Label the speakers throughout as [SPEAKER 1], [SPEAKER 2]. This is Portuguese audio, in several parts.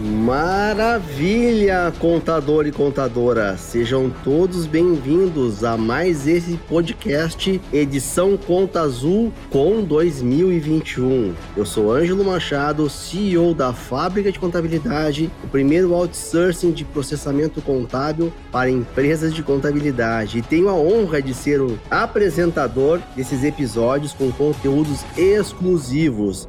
[SPEAKER 1] Maravilha, contador e contadora! Sejam todos bem-vindos a mais esse podcast Edição Conta Azul com 2021. Eu sou Ângelo Machado, CEO da Fábrica de Contabilidade, o primeiro outsourcing de processamento contábil para empresas de contabilidade, e tenho a honra de ser o apresentador desses episódios com conteúdos exclusivos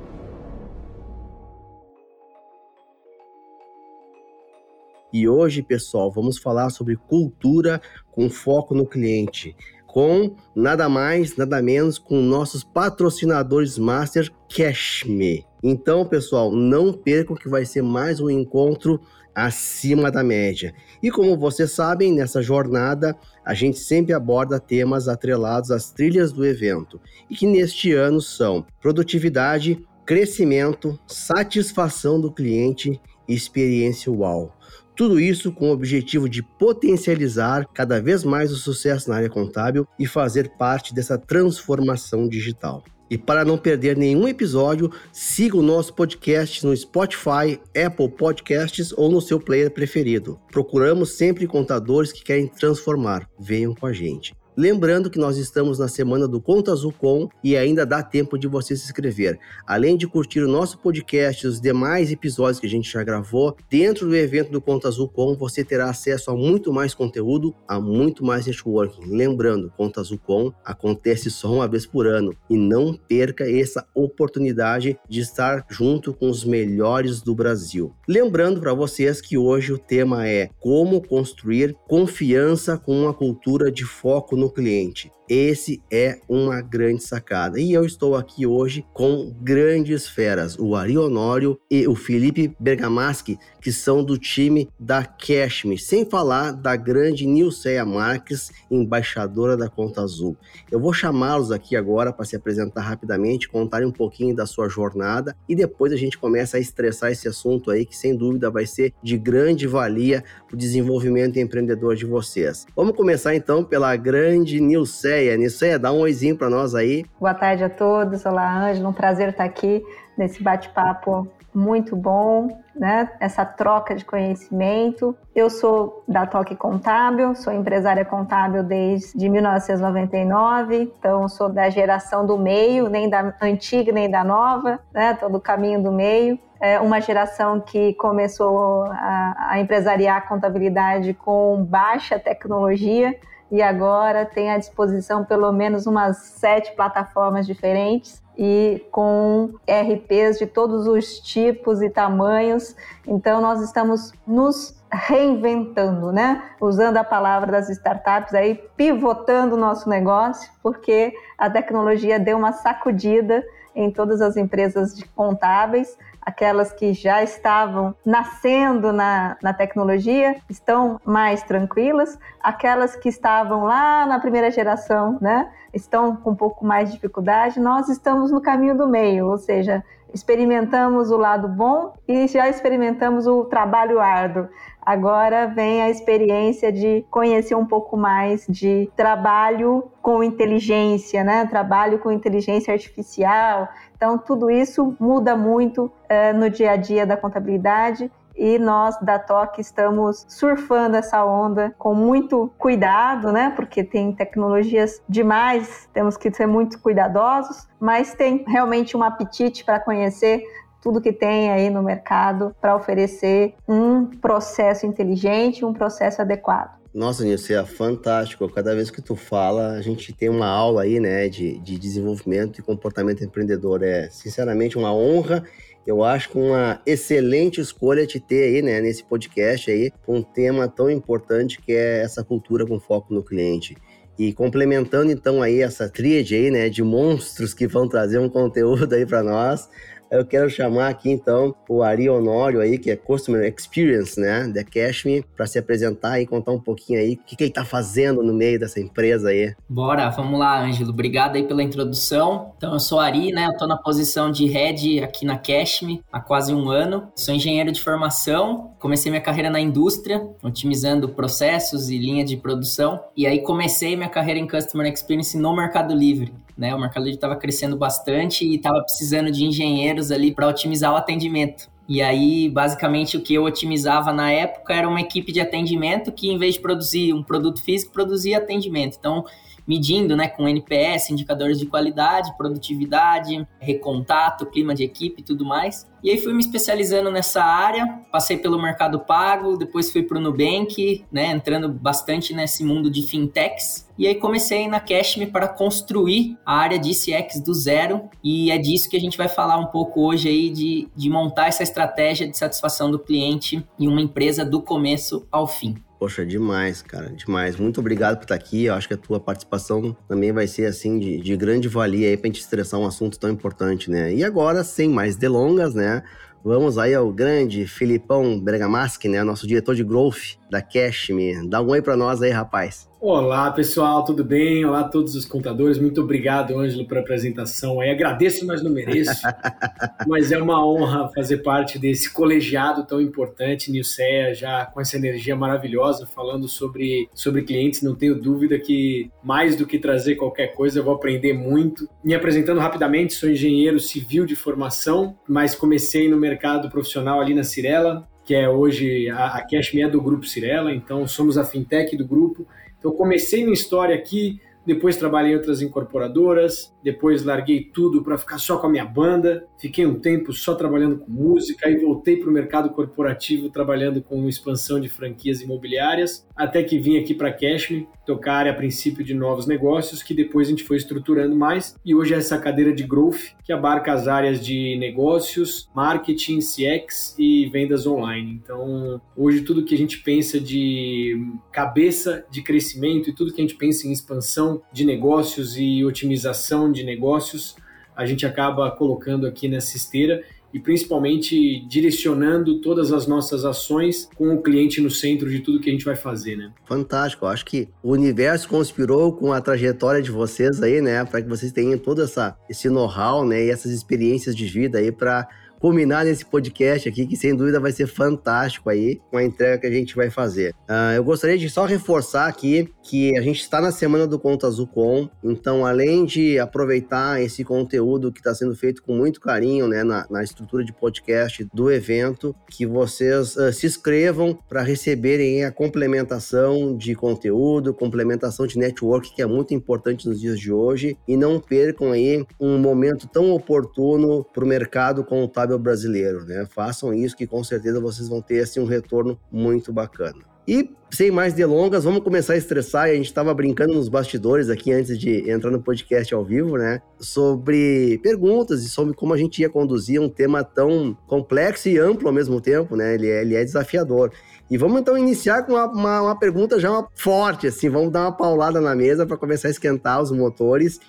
[SPEAKER 1] E hoje, pessoal, vamos falar sobre cultura com foco no cliente, com nada mais, nada menos com nossos patrocinadores master Cashme. Então, pessoal, não percam que vai ser mais um encontro acima da média. E como vocês sabem, nessa jornada a gente sempre aborda temas atrelados às trilhas do evento e que neste ano são produtividade, crescimento, satisfação do cliente e experiência UAU. Tudo isso com o objetivo de potencializar cada vez mais o sucesso na área contábil e fazer parte dessa transformação digital. E para não perder nenhum episódio, siga o nosso podcast no Spotify, Apple Podcasts ou no seu player preferido. Procuramos sempre contadores que querem transformar. Venham com a gente. Lembrando que nós estamos na semana do Conta Azul Com e ainda dá tempo de você se inscrever. Além de curtir o nosso podcast e os demais episódios que a gente já gravou, dentro do evento do Conta Azul Com você terá acesso a muito mais conteúdo, a muito mais networking. Lembrando, Conta Azul Com acontece só uma vez por ano e não perca essa oportunidade de estar junto com os melhores do Brasil. Lembrando para vocês que hoje o tema é como construir confiança com uma cultura de foco no no cliente. Esse é uma grande sacada. E eu estou aqui hoje com grandes feras, o Ari Honório e o Felipe Bergamaschi, que são do time da Cashme, sem falar da grande Nilceia Marques, embaixadora da Conta Azul. Eu vou chamá-los aqui agora para se apresentar rapidamente, contarem um pouquinho da sua jornada e depois a gente começa a estressar esse assunto aí que sem dúvida vai ser de grande valia para o desenvolvimento empreendedor de vocês. Vamos começar então pela grande Nilceia Niceia. Niceia, dá um oizinho para nós aí.
[SPEAKER 2] Boa tarde a todos. Olá, Ângelo. Um prazer estar aqui nesse bate-papo muito bom, né? Essa troca de conhecimento. Eu sou da Toque Contábil, sou empresária contábil desde 1999, então sou da geração do meio, nem da antiga nem da nova, né? Tô do caminho do meio. É uma geração que começou a, a empresariar a contabilidade com baixa tecnologia e agora tem à disposição pelo menos umas sete plataformas diferentes e com RPs de todos os tipos e tamanhos. Então nós estamos nos reinventando, né? Usando a palavra das startups aí, pivotando o nosso negócio, porque a tecnologia deu uma sacudida em todas as empresas contábeis aquelas que já estavam nascendo na, na tecnologia estão mais tranquilas, aquelas que estavam lá na primeira geração, né, estão com um pouco mais de dificuldade, nós estamos no caminho do meio, ou seja, experimentamos o lado bom e já experimentamos o trabalho árduo. Agora vem a experiência de conhecer um pouco mais de trabalho com inteligência, né? Trabalho com inteligência artificial. Então, tudo isso muda muito uh, no dia a dia da contabilidade e nós da TOC estamos surfando essa onda com muito cuidado, né? Porque tem tecnologias demais, temos que ser muito cuidadosos, mas tem realmente um apetite para conhecer tudo que tem aí no mercado para oferecer um processo inteligente, um processo adequado.
[SPEAKER 1] Nossa, Nilce, é fantástico. Cada vez que tu fala, a gente tem uma aula aí, né, de, de desenvolvimento e comportamento empreendedor. É, sinceramente, uma honra. Eu acho que uma excelente escolha te ter aí, né, nesse podcast aí, um tema tão importante que é essa cultura com foco no cliente. E complementando então aí essa tríade aí, né, de monstros que vão trazer um conteúdo aí para nós, eu quero chamar aqui então o Ari Honório aí, que é Customer Experience, né, da Cashme, para se apresentar e contar um pouquinho aí o que, que ele está fazendo no meio dessa empresa aí.
[SPEAKER 3] Bora, vamos lá, Ângelo. Obrigado aí pela introdução. Então, eu sou Ari, né, eu tô na posição de head aqui na Cashme há quase um ano. Sou engenheiro de formação, comecei minha carreira na indústria, otimizando processos e linha de produção, e aí comecei minha carreira em Customer Experience no Mercado Livre né? O mercado estava crescendo bastante e estava precisando de engenheiros ali para otimizar o atendimento. E aí, basicamente, o que eu otimizava na época era uma equipe de atendimento que, em vez de produzir um produto físico, produzia atendimento. Então, medindo né, com NPS, indicadores de qualidade, produtividade, recontato, clima de equipe e tudo mais. E aí fui me especializando nessa área, passei pelo Mercado Pago, depois fui para o Nubank, né, entrando bastante nesse mundo de fintechs. E aí comecei na Cashme para construir a área de CX do zero e é disso que a gente vai falar um pouco hoje aí de, de montar essa estratégia de satisfação do cliente em uma empresa do começo ao fim.
[SPEAKER 1] Poxa, demais, cara, demais. Muito obrigado por estar aqui. Eu acho que a tua participação também vai ser, assim, de, de grande valia aí pra gente estressar um assunto tão importante, né? E agora, sem mais delongas, né? Vamos aí ao grande Filipão Bergamaschi, né? Nosso diretor de growth da Cashme. Dá um oi para nós aí, rapaz.
[SPEAKER 4] Olá, pessoal, tudo bem? Olá a todos os contadores. Muito obrigado, Ângelo, pela apresentação. Aí agradeço, mas não mereço. mas é uma honra fazer parte desse colegiado tão importante, Nilceia, já com essa energia maravilhosa, falando sobre, sobre clientes. Não tenho dúvida que mais do que trazer qualquer coisa, eu vou aprender muito. Me apresentando rapidamente, sou engenheiro civil de formação, mas comecei no mercado profissional ali na Cirela, que é hoje a, a Cashme é do grupo Cirela, então somos a fintech do grupo. Então, comecei minha história aqui, depois trabalhei em outras incorporadoras, depois larguei tudo para ficar só com a minha banda, fiquei um tempo só trabalhando com música e voltei para o mercado corporativo trabalhando com expansão de franquias imobiliárias, até que vim aqui para Cashme, tocar a princípio de novos negócios, que depois a gente foi estruturando mais, e hoje é essa cadeira de growth, que abarca as áreas de negócios, marketing, CX e vendas online. Então, hoje tudo que a gente pensa de cabeça de crescimento e tudo que a gente pensa em expansão de negócios e otimização de negócios, a gente acaba colocando aqui nessa esteira e principalmente direcionando todas as nossas ações com o cliente no centro de tudo que a gente vai fazer, né?
[SPEAKER 1] Fantástico. Eu acho que o universo conspirou com a trajetória de vocês aí, né, para que vocês tenham todo essa esse know-how, né, e essas experiências de vida aí para culminar nesse podcast aqui, que sem dúvida vai ser fantástico aí com a entrega que a gente vai fazer. Uh, eu gostaria de só reforçar aqui que a gente está na semana do Conta Azul Com, então além de aproveitar esse conteúdo que está sendo feito com muito carinho né, na, na, estrutura de podcast do evento, que vocês uh, se inscrevam para receberem a complementação de conteúdo, complementação de network, que é muito importante nos dias de hoje, e não percam aí um momento tão oportuno para o mercado contábil brasileiro, né? Façam isso que com certeza vocês vão ter assim, um retorno muito bacana. E sem mais delongas, vamos começar a estressar. A gente estava brincando nos bastidores aqui antes de entrar no podcast ao vivo, né? Sobre perguntas e sobre como a gente ia conduzir um tema tão complexo e amplo ao mesmo tempo, né? Ele é, ele é desafiador. E vamos então iniciar com uma, uma, uma pergunta já forte, assim, vamos dar uma paulada na mesa para começar a esquentar os motores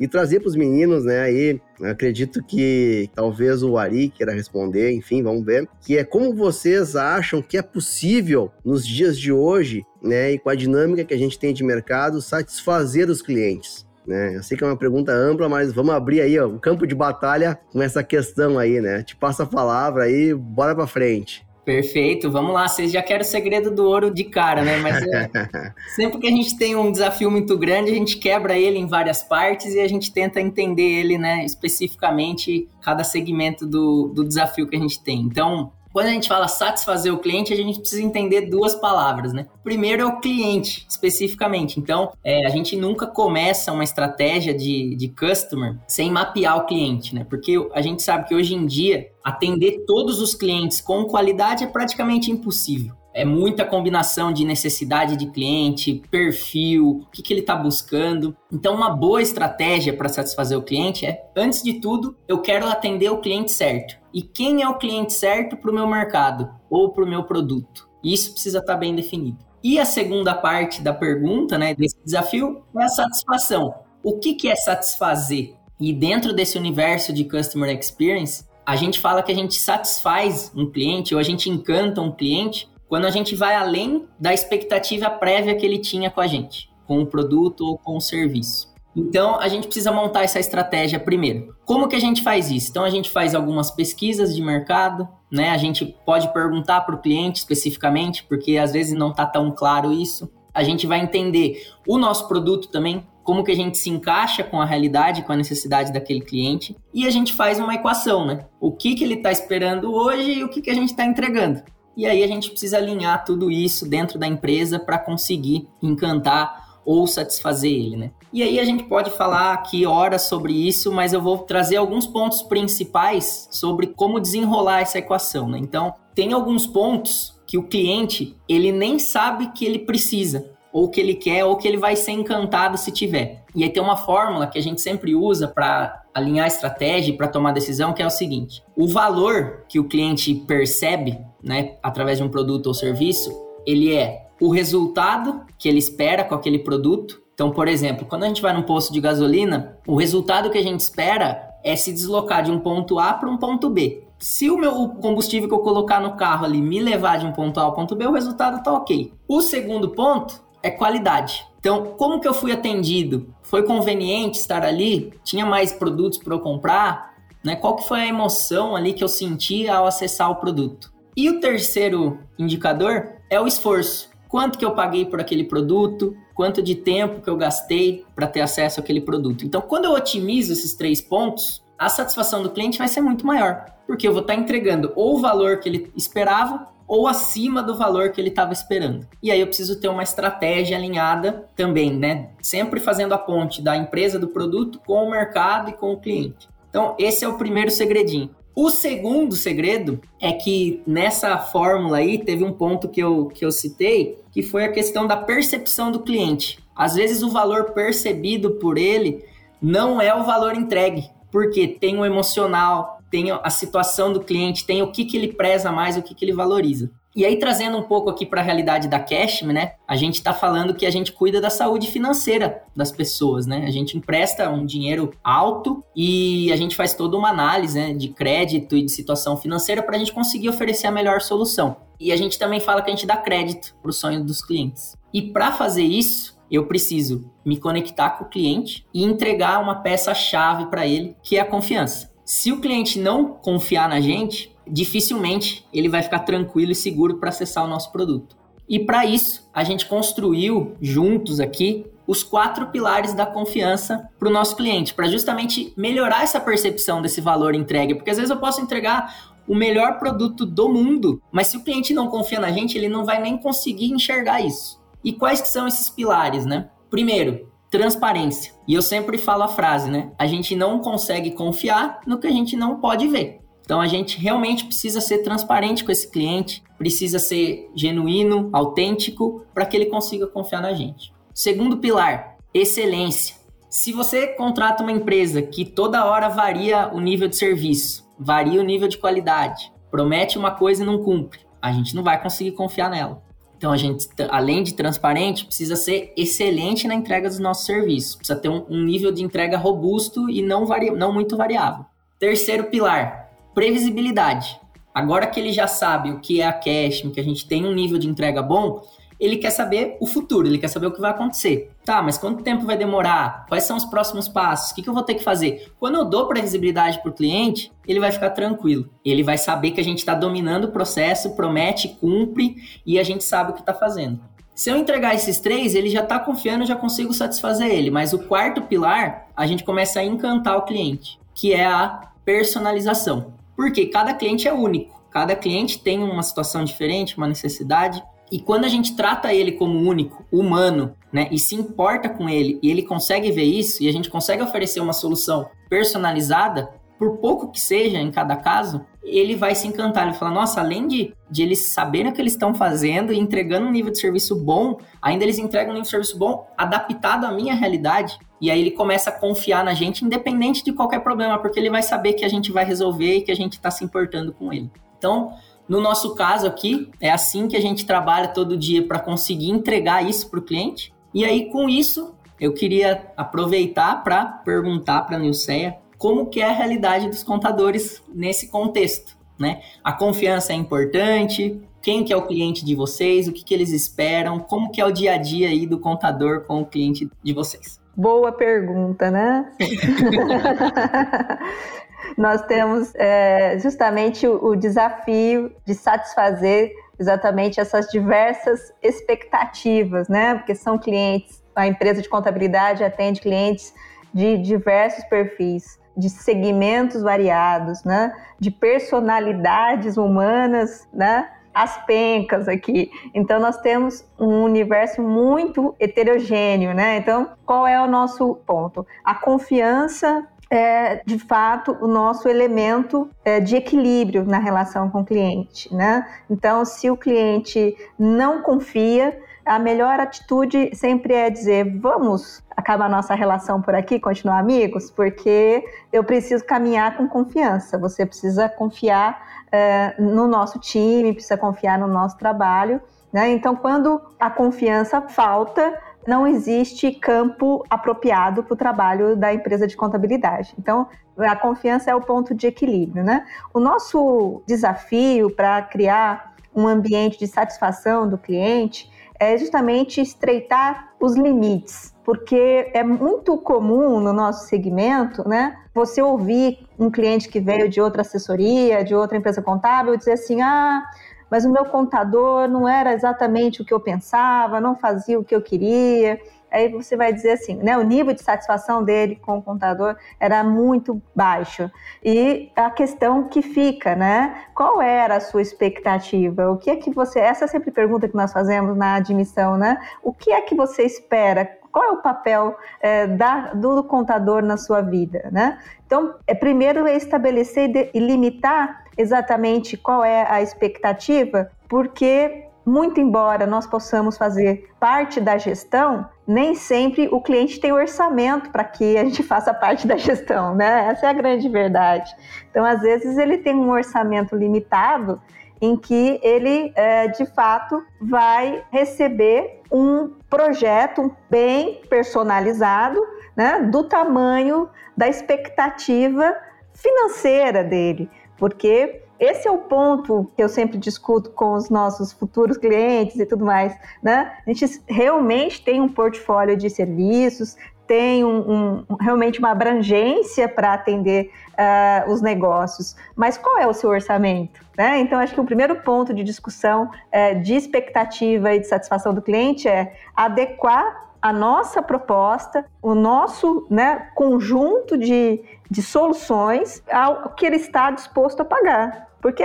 [SPEAKER 1] e trazer para os meninos, né? Aí acredito que talvez o Ari queira responder, enfim, vamos ver. Que é como vocês acham que é possível nos dias de hoje, né? E com a dinâmica que a gente tem de mercado, satisfazer os clientes. Né? Eu sei que é uma pergunta ampla, mas vamos abrir aí o campo de batalha com essa questão aí, né? Te passo a palavra aí, bora para frente.
[SPEAKER 3] Perfeito, vamos lá. Vocês já querem o segredo do ouro de cara, né? Mas é, sempre que a gente tem um desafio muito grande, a gente quebra ele em várias partes e a gente tenta entender ele, né, especificamente, cada segmento do, do desafio que a gente tem. Então, quando a gente fala satisfazer o cliente, a gente precisa entender duas palavras, né? Primeiro é o cliente, especificamente. Então, é, a gente nunca começa uma estratégia de, de customer sem mapear o cliente, né? Porque a gente sabe que hoje em dia, atender todos os clientes com qualidade é praticamente impossível. É muita combinação de necessidade de cliente, perfil, o que, que ele está buscando. Então, uma boa estratégia para satisfazer o cliente é, antes de tudo, eu quero atender o cliente certo. E quem é o cliente certo para o meu mercado ou para o meu produto? Isso precisa estar tá bem definido. E a segunda parte da pergunta, né, desse desafio, é a satisfação. O que, que é satisfazer? E dentro desse universo de Customer Experience, a gente fala que a gente satisfaz um cliente ou a gente encanta um cliente quando a gente vai além da expectativa prévia que ele tinha com a gente, com o produto ou com o serviço. Então, a gente precisa montar essa estratégia primeiro. Como que a gente faz isso? Então, a gente faz algumas pesquisas de mercado, né? A gente pode perguntar para o cliente especificamente, porque às vezes não está tão claro isso. A gente vai entender o nosso produto também, como que a gente se encaixa com a realidade, com a necessidade daquele cliente, e a gente faz uma equação, né? O que, que ele está esperando hoje e o que, que a gente está entregando. E aí a gente precisa alinhar tudo isso dentro da empresa para conseguir encantar ou satisfazer ele, né? E aí a gente pode falar aqui horas sobre isso, mas eu vou trazer alguns pontos principais sobre como desenrolar essa equação, né? Então, tem alguns pontos que o cliente, ele nem sabe que ele precisa, ou que ele quer, ou que ele vai ser encantado se tiver. E aí tem uma fórmula que a gente sempre usa para alinhar a estratégia para tomar decisão, que é o seguinte: o valor que o cliente percebe, né, através de um produto ou serviço, ele é o resultado que ele espera com aquele produto. Então, por exemplo, quando a gente vai num posto de gasolina, o resultado que a gente espera é se deslocar de um ponto A para um ponto B. Se o meu combustível que eu colocar no carro ali me levar de um ponto A ao ponto B, o resultado está ok. O segundo ponto é qualidade. Então, como que eu fui atendido? Foi conveniente estar ali? Tinha mais produtos para eu comprar? Né? Qual que foi a emoção ali que eu senti ao acessar o produto? E o terceiro indicador é o esforço. Quanto que eu paguei por aquele produto? Quanto de tempo que eu gastei para ter acesso àquele produto? Então, quando eu otimizo esses três pontos, a satisfação do cliente vai ser muito maior, porque eu vou estar entregando ou o valor que ele esperava ou acima do valor que ele estava esperando. E aí eu preciso ter uma estratégia alinhada também, né? Sempre fazendo a ponte da empresa do produto com o mercado e com o cliente. Então, esse é o primeiro segredinho. O segundo segredo é que nessa fórmula aí teve um ponto que eu, que eu citei, que foi a questão da percepção do cliente. Às vezes o valor percebido por ele não é o valor entregue, porque tem o emocional, tem a situação do cliente, tem o que, que ele preza mais, o que, que ele valoriza. E aí, trazendo um pouco aqui para a realidade da Cashme, né? A gente está falando que a gente cuida da saúde financeira das pessoas, né? A gente empresta um dinheiro alto e a gente faz toda uma análise né, de crédito e de situação financeira para a gente conseguir oferecer a melhor solução. E a gente também fala que a gente dá crédito para o sonho dos clientes. E para fazer isso, eu preciso me conectar com o cliente e entregar uma peça-chave para ele, que é a confiança. Se o cliente não confiar na gente, dificilmente ele vai ficar tranquilo e seguro para acessar o nosso produto. E para isso, a gente construiu juntos aqui os quatro pilares da confiança para o nosso cliente, para justamente melhorar essa percepção desse valor entregue. Porque às vezes eu posso entregar o melhor produto do mundo, mas se o cliente não confia na gente, ele não vai nem conseguir enxergar isso. E quais que são esses pilares, né? Primeiro, transparência. E eu sempre falo a frase, né? A gente não consegue confiar no que a gente não pode ver. Então a gente realmente precisa ser transparente com esse cliente, precisa ser genuíno, autêntico, para que ele consiga confiar na gente. Segundo pilar, excelência. Se você contrata uma empresa que toda hora varia o nível de serviço, varia o nível de qualidade, promete uma coisa e não cumpre, a gente não vai conseguir confiar nela. Então a gente, além de transparente, precisa ser excelente na entrega dos nossos serviços. Precisa ter um, um nível de entrega robusto e não, não muito variável. Terceiro pilar, previsibilidade. Agora que ele já sabe o que é a cash, que a gente tem um nível de entrega bom, ele quer saber o futuro, ele quer saber o que vai acontecer. Tá, mas quanto tempo vai demorar? Quais são os próximos passos? O que, que eu vou ter que fazer? Quando eu dou previsibilidade para o cliente, ele vai ficar tranquilo. Ele vai saber que a gente está dominando o processo, promete, cumpre e a gente sabe o que está fazendo. Se eu entregar esses três, ele já está confiando, já consigo satisfazer ele. Mas o quarto pilar, a gente começa a encantar o cliente, que é a personalização. Porque cada cliente é único. Cada cliente tem uma situação diferente, uma necessidade. E quando a gente trata ele como único, humano, né, e se importa com ele, e ele consegue ver isso, e a gente consegue oferecer uma solução personalizada, por pouco que seja em cada caso, ele vai se encantar. Ele fala, nossa, além de, de eles saberem o que eles estão fazendo e entregando um nível de serviço bom, ainda eles entregam um nível de serviço bom adaptado à minha realidade. E aí ele começa a confiar na gente, independente de qualquer problema, porque ele vai saber que a gente vai resolver e que a gente está se importando com ele. Então, no nosso caso aqui, é assim que a gente trabalha todo dia para conseguir entregar isso para o cliente. E aí, com isso, eu queria aproveitar para perguntar para a Nilceia como que é a realidade dos contadores nesse contexto, né? A confiança é importante, quem que é o cliente de vocês, o que, que eles esperam, como que é o dia a dia aí do contador com o cliente de vocês?
[SPEAKER 2] Boa pergunta, né? nós temos é, justamente o, o desafio de satisfazer exatamente essas diversas expectativas, né? Porque são clientes A empresa de contabilidade atende clientes de diversos perfis, de segmentos variados, né? De personalidades humanas, né? As pencas aqui. Então nós temos um universo muito heterogêneo, né? Então, qual é o nosso ponto? A confiança é, de fato, o nosso elemento é, de equilíbrio na relação com o cliente, né? Então, se o cliente não confia, a melhor atitude sempre é dizer: vamos acabar nossa relação por aqui, continuar amigos, porque eu preciso caminhar com confiança. Você precisa confiar é, no nosso time, precisa confiar no nosso trabalho. Né? Então, quando a confiança falta, não existe campo apropriado para o trabalho da empresa de contabilidade. Então, a confiança é o ponto de equilíbrio. Né? O nosso desafio para criar um ambiente de satisfação do cliente é justamente estreitar os limites, porque é muito comum no nosso segmento, né, você ouvir um cliente que veio de outra assessoria, de outra empresa contábil, dizer assim, ah, mas o meu contador não era exatamente o que eu pensava, não fazia o que eu queria aí você vai dizer assim, né, o nível de satisfação dele com o contador era muito baixo. E a questão que fica, né, qual era a sua expectativa? O que é que você, essa é sempre pergunta que nós fazemos na admissão, né? O que é que você espera? Qual é o papel é, da, do contador na sua vida, né? Então, é primeiro é estabelecer e, de, e limitar exatamente qual é a expectativa, porque muito embora nós possamos fazer parte da gestão, nem sempre o cliente tem orçamento para que a gente faça parte da gestão, né? Essa é a grande verdade. Então, às vezes, ele tem um orçamento limitado em que ele, é, de fato, vai receber um projeto bem personalizado, né, do tamanho da expectativa financeira dele, porque esse é o ponto que eu sempre discuto com os nossos futuros clientes e tudo mais, né? A gente realmente tem um portfólio de serviços, tem um, um, realmente uma abrangência para atender uh, os negócios, mas qual é o seu orçamento? Né? Então, acho que o primeiro ponto de discussão uh, de expectativa e de satisfação do cliente é adequar a nossa proposta, o nosso né, conjunto de, de soluções ao que ele está disposto a pagar. Porque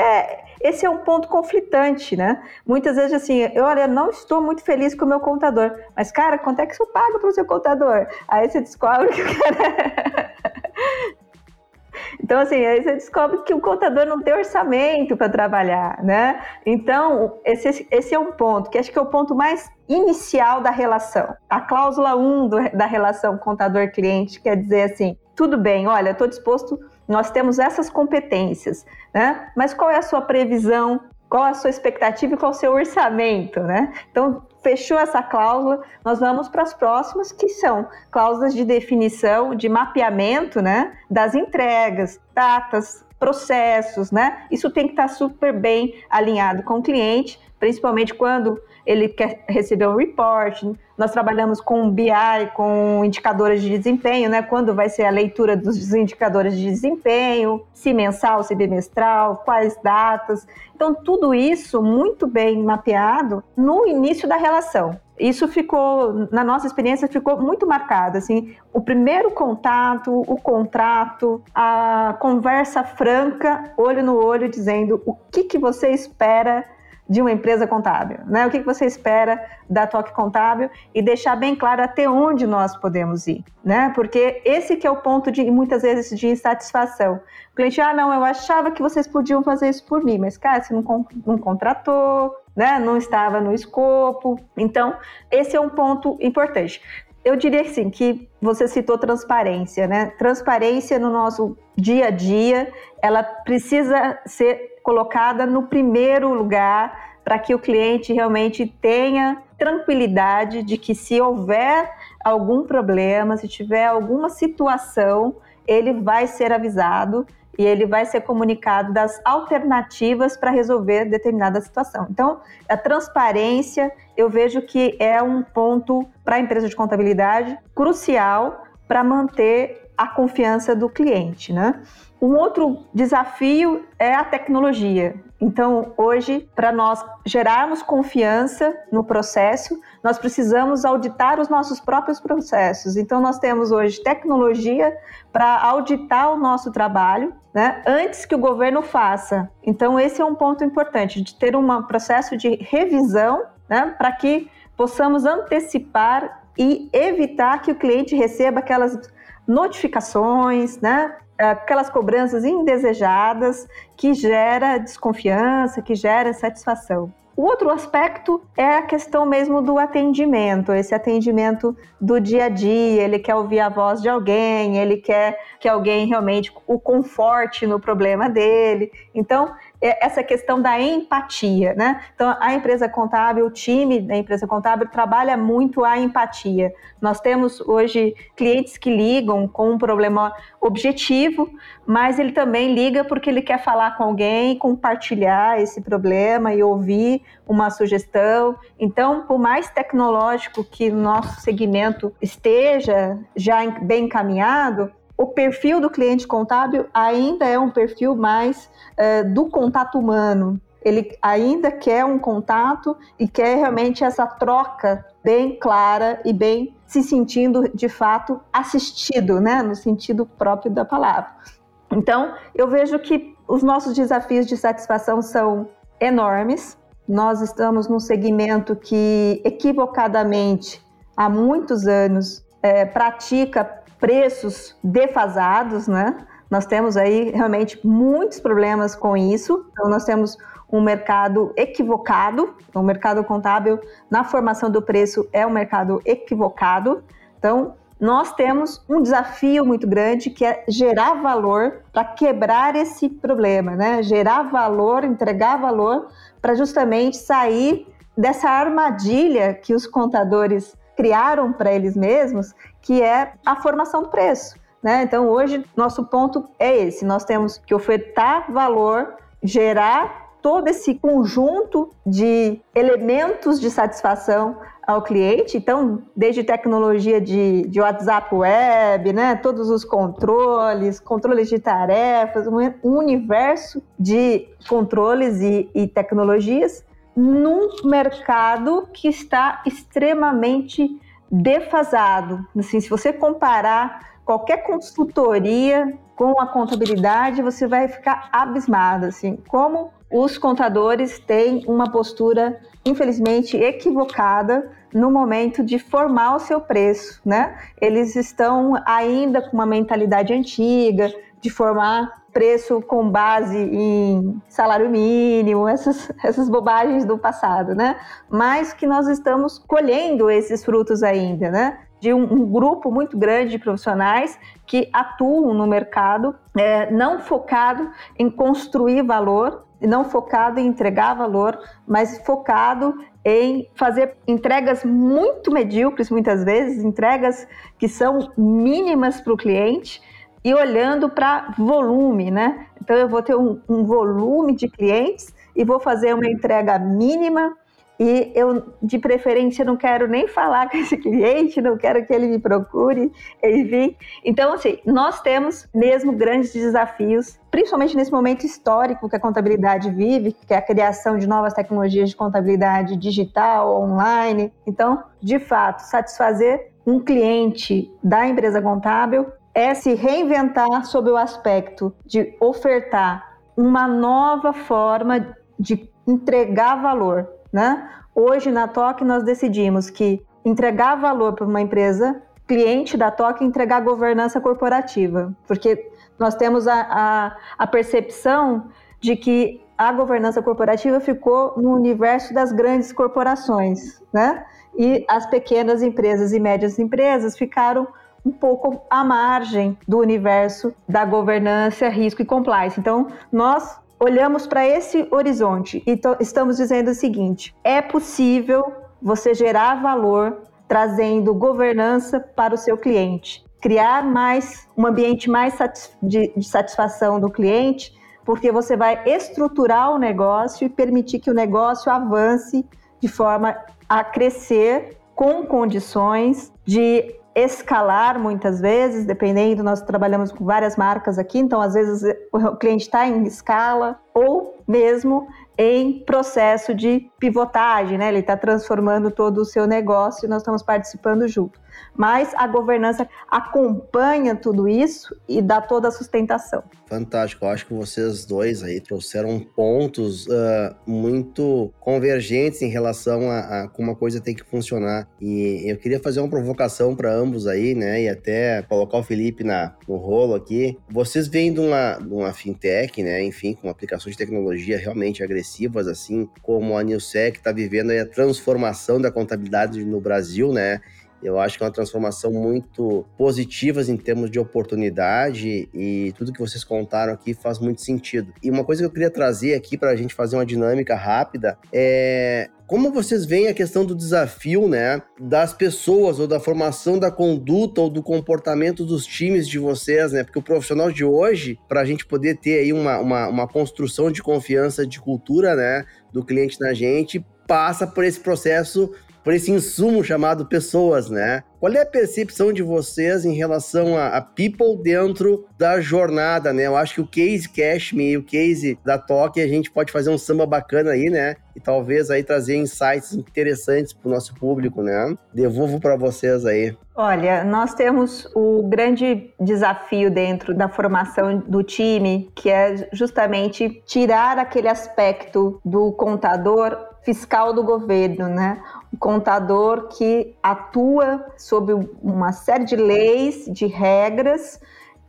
[SPEAKER 2] esse é um ponto conflitante, né? Muitas vezes assim, eu olha, não estou muito feliz com o meu contador, mas cara, quanto é que você paga para o seu contador? Aí você descobre que o cara Então, assim, aí você descobre que o contador não tem orçamento para trabalhar, né? Então, esse, esse é um ponto, que acho que é o ponto mais inicial da relação. A cláusula 1 do, da relação contador-cliente quer dizer assim, tudo bem, olha, estou disposto nós temos essas competências, né? Mas qual é a sua previsão? Qual a sua expectativa e qual o seu orçamento, né? Então, fechou essa cláusula, nós vamos para as próximas, que são cláusulas de definição, de mapeamento, né? Das entregas, datas, processos, né? Isso tem que estar super bem alinhado com o cliente, principalmente quando ele quer receber um report. Nós trabalhamos com BI, com indicadores de desempenho, né? Quando vai ser a leitura dos indicadores de desempenho, se mensal, se bimestral, quais datas. Então, tudo isso muito bem mapeado no início da relação. Isso ficou, na nossa experiência, ficou muito marcado. Assim, o primeiro contato, o contrato, a conversa franca, olho no olho, dizendo o que, que você espera de uma empresa contábil, né? O que você espera da Toque Contábil e deixar bem claro até onde nós podemos ir, né? Porque esse que é o ponto de muitas vezes de insatisfação. O cliente, ah, não, eu achava que vocês podiam fazer isso por mim, mas cara, você não, não contratou, né? Não estava no escopo. Então, esse é um ponto importante. Eu diria assim que você citou transparência, né? Transparência no nosso dia a dia, ela precisa ser colocada no primeiro lugar para que o cliente realmente tenha tranquilidade de que se houver algum problema, se tiver alguma situação, ele vai ser avisado e ele vai ser comunicado das alternativas para resolver determinada situação. Então, a transparência, eu vejo que é um ponto para a empresa de contabilidade crucial para manter a confiança do cliente, né? Um outro desafio é a tecnologia. Então, hoje, para nós gerarmos confiança no processo, nós precisamos auditar os nossos próprios processos. Então, nós temos hoje tecnologia para auditar o nosso trabalho, né, antes que o governo faça. Então, esse é um ponto importante, de ter um processo de revisão, né, para que possamos antecipar e evitar que o cliente receba aquelas notificações, né, aquelas cobranças indesejadas que gera desconfiança, que gera satisfação. O outro aspecto é a questão mesmo do atendimento, esse atendimento do dia a dia. Ele quer ouvir a voz de alguém, ele quer que alguém realmente o conforte no problema dele. Então, essa questão da empatia, né? Então, a empresa contábil, o time da empresa contábil trabalha muito a empatia. Nós temos hoje clientes que ligam com um problema objetivo, mas ele também liga porque ele quer falar com alguém, compartilhar esse problema e ouvir uma sugestão. Então, por mais tecnológico que nosso segmento esteja já bem encaminhado, o perfil do cliente contábil ainda é um perfil mais uh, do contato humano. Ele ainda quer um contato e quer realmente essa troca bem clara e bem se sentindo de fato assistido, né, no sentido próprio da palavra. Então, eu vejo que os nossos desafios de satisfação são enormes. Nós estamos num segmento que equivocadamente há muitos anos é, pratica preços defasados, né? Nós temos aí realmente muitos problemas com isso. Então, nós temos um mercado equivocado, o mercado contábil na formação do preço é um mercado equivocado. Então, nós temos um desafio muito grande que é gerar valor para quebrar esse problema, né? Gerar valor, entregar valor para justamente sair dessa armadilha que os contadores criaram para eles mesmos, que é a formação do preço. Né? Então, hoje, nosso ponto é esse: nós temos que ofertar valor, gerar todo esse conjunto de elementos de satisfação ao cliente. Então, desde tecnologia de, de WhatsApp web, né, todos os controles, controles de tarefas, um, universo de controles e, e tecnologias num mercado que está extremamente defasado. Assim, se você comparar qualquer consultoria com a contabilidade, você vai ficar abismado, assim, como os contadores têm uma postura, infelizmente, equivocada no momento de formar o seu preço, né? Eles estão ainda com uma mentalidade antiga de formar preço com base em salário mínimo, essas, essas bobagens do passado, né? Mas que nós estamos colhendo esses frutos ainda, né? De um, um grupo muito grande de profissionais que atuam no mercado, é, não focado em construir valor, não focado em entregar valor, mas focado em fazer entregas muito medíocres, muitas vezes, entregas que são mínimas para o cliente e olhando para volume, né? Então eu vou ter um, um, volume de clientes e vou fazer uma entrega mínima e eu de preferência não quero nem falar com esse cliente, não quero que ele me procure, enfim. Então assim, nós temos mesmo grandes desafios, principalmente nesse momento histórico que a contabilidade vive, que é a criação de novas tecnologias de contabilidade digital, online. Então, de fato, satisfazer um cliente da empresa contábil é se reinventar sob o aspecto de ofertar uma nova forma de entregar valor, né? Hoje na TOC nós decidimos que entregar valor para uma empresa cliente da TOC entregar governança corporativa, porque nós temos a, a, a percepção de que a governança corporativa ficou no universo das grandes corporações, né? E as pequenas empresas e médias empresas ficaram um pouco à margem do universo da governança, risco e compliance. Então, nós olhamos para esse horizonte e estamos dizendo o seguinte: é possível você gerar valor trazendo governança para o seu cliente, criar mais um ambiente mais de, de satisfação do cliente, porque você vai estruturar o negócio e permitir que o negócio avance de forma a crescer com condições de escalar muitas vezes, dependendo, nós trabalhamos com várias marcas aqui, então às vezes o cliente está em escala ou mesmo em processo de pivotagem, né? Ele está transformando todo o seu negócio e nós estamos participando junto mas a governança acompanha tudo isso e dá toda a sustentação.
[SPEAKER 1] Fantástico, eu acho que vocês dois aí trouxeram pontos uh, muito convergentes em relação a, a, como a coisa tem que funcionar. E eu queria fazer uma provocação para ambos aí, né? E até colocar o Felipe na, no rolo aqui. Vocês vêm de uma, de uma fintech, né? Enfim, com aplicações de tecnologia realmente agressivas, assim como a Newsec está vivendo a transformação da contabilidade no Brasil, né? Eu acho que é uma transformação muito positiva em termos de oportunidade e tudo que vocês contaram aqui faz muito sentido. E uma coisa que eu queria trazer aqui para a gente fazer uma dinâmica rápida é como vocês veem a questão do desafio, né, das pessoas ou da formação da conduta ou do comportamento dos times de vocês, né? Porque o profissional de hoje, para a gente poder ter aí uma, uma, uma construção de confiança, de cultura, né, do cliente na gente, passa por esse processo por esse insumo chamado pessoas, né? Qual é a percepção de vocês em relação a, a, people dentro da jornada, né? Eu acho que o case Cashme e o case da Toque, a gente pode fazer um samba bacana aí, né? E talvez aí trazer insights interessantes para o nosso público, né? Devolvo para vocês aí.
[SPEAKER 2] Olha, nós temos o grande desafio dentro da formação do time, que é justamente tirar aquele aspecto do contador fiscal do governo, né? Contador que atua sob uma série de leis, de regras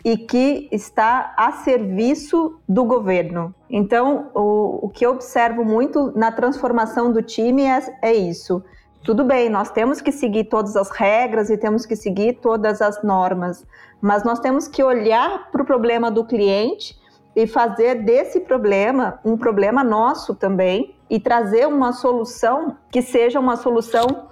[SPEAKER 2] e que está a serviço do governo. Então, o, o que eu observo muito na transformação do time é, é isso. Tudo bem, nós temos que seguir todas as regras e temos que seguir todas as normas, mas nós temos que olhar para o problema do cliente e fazer desse problema um problema nosso também e trazer uma solução que seja uma solução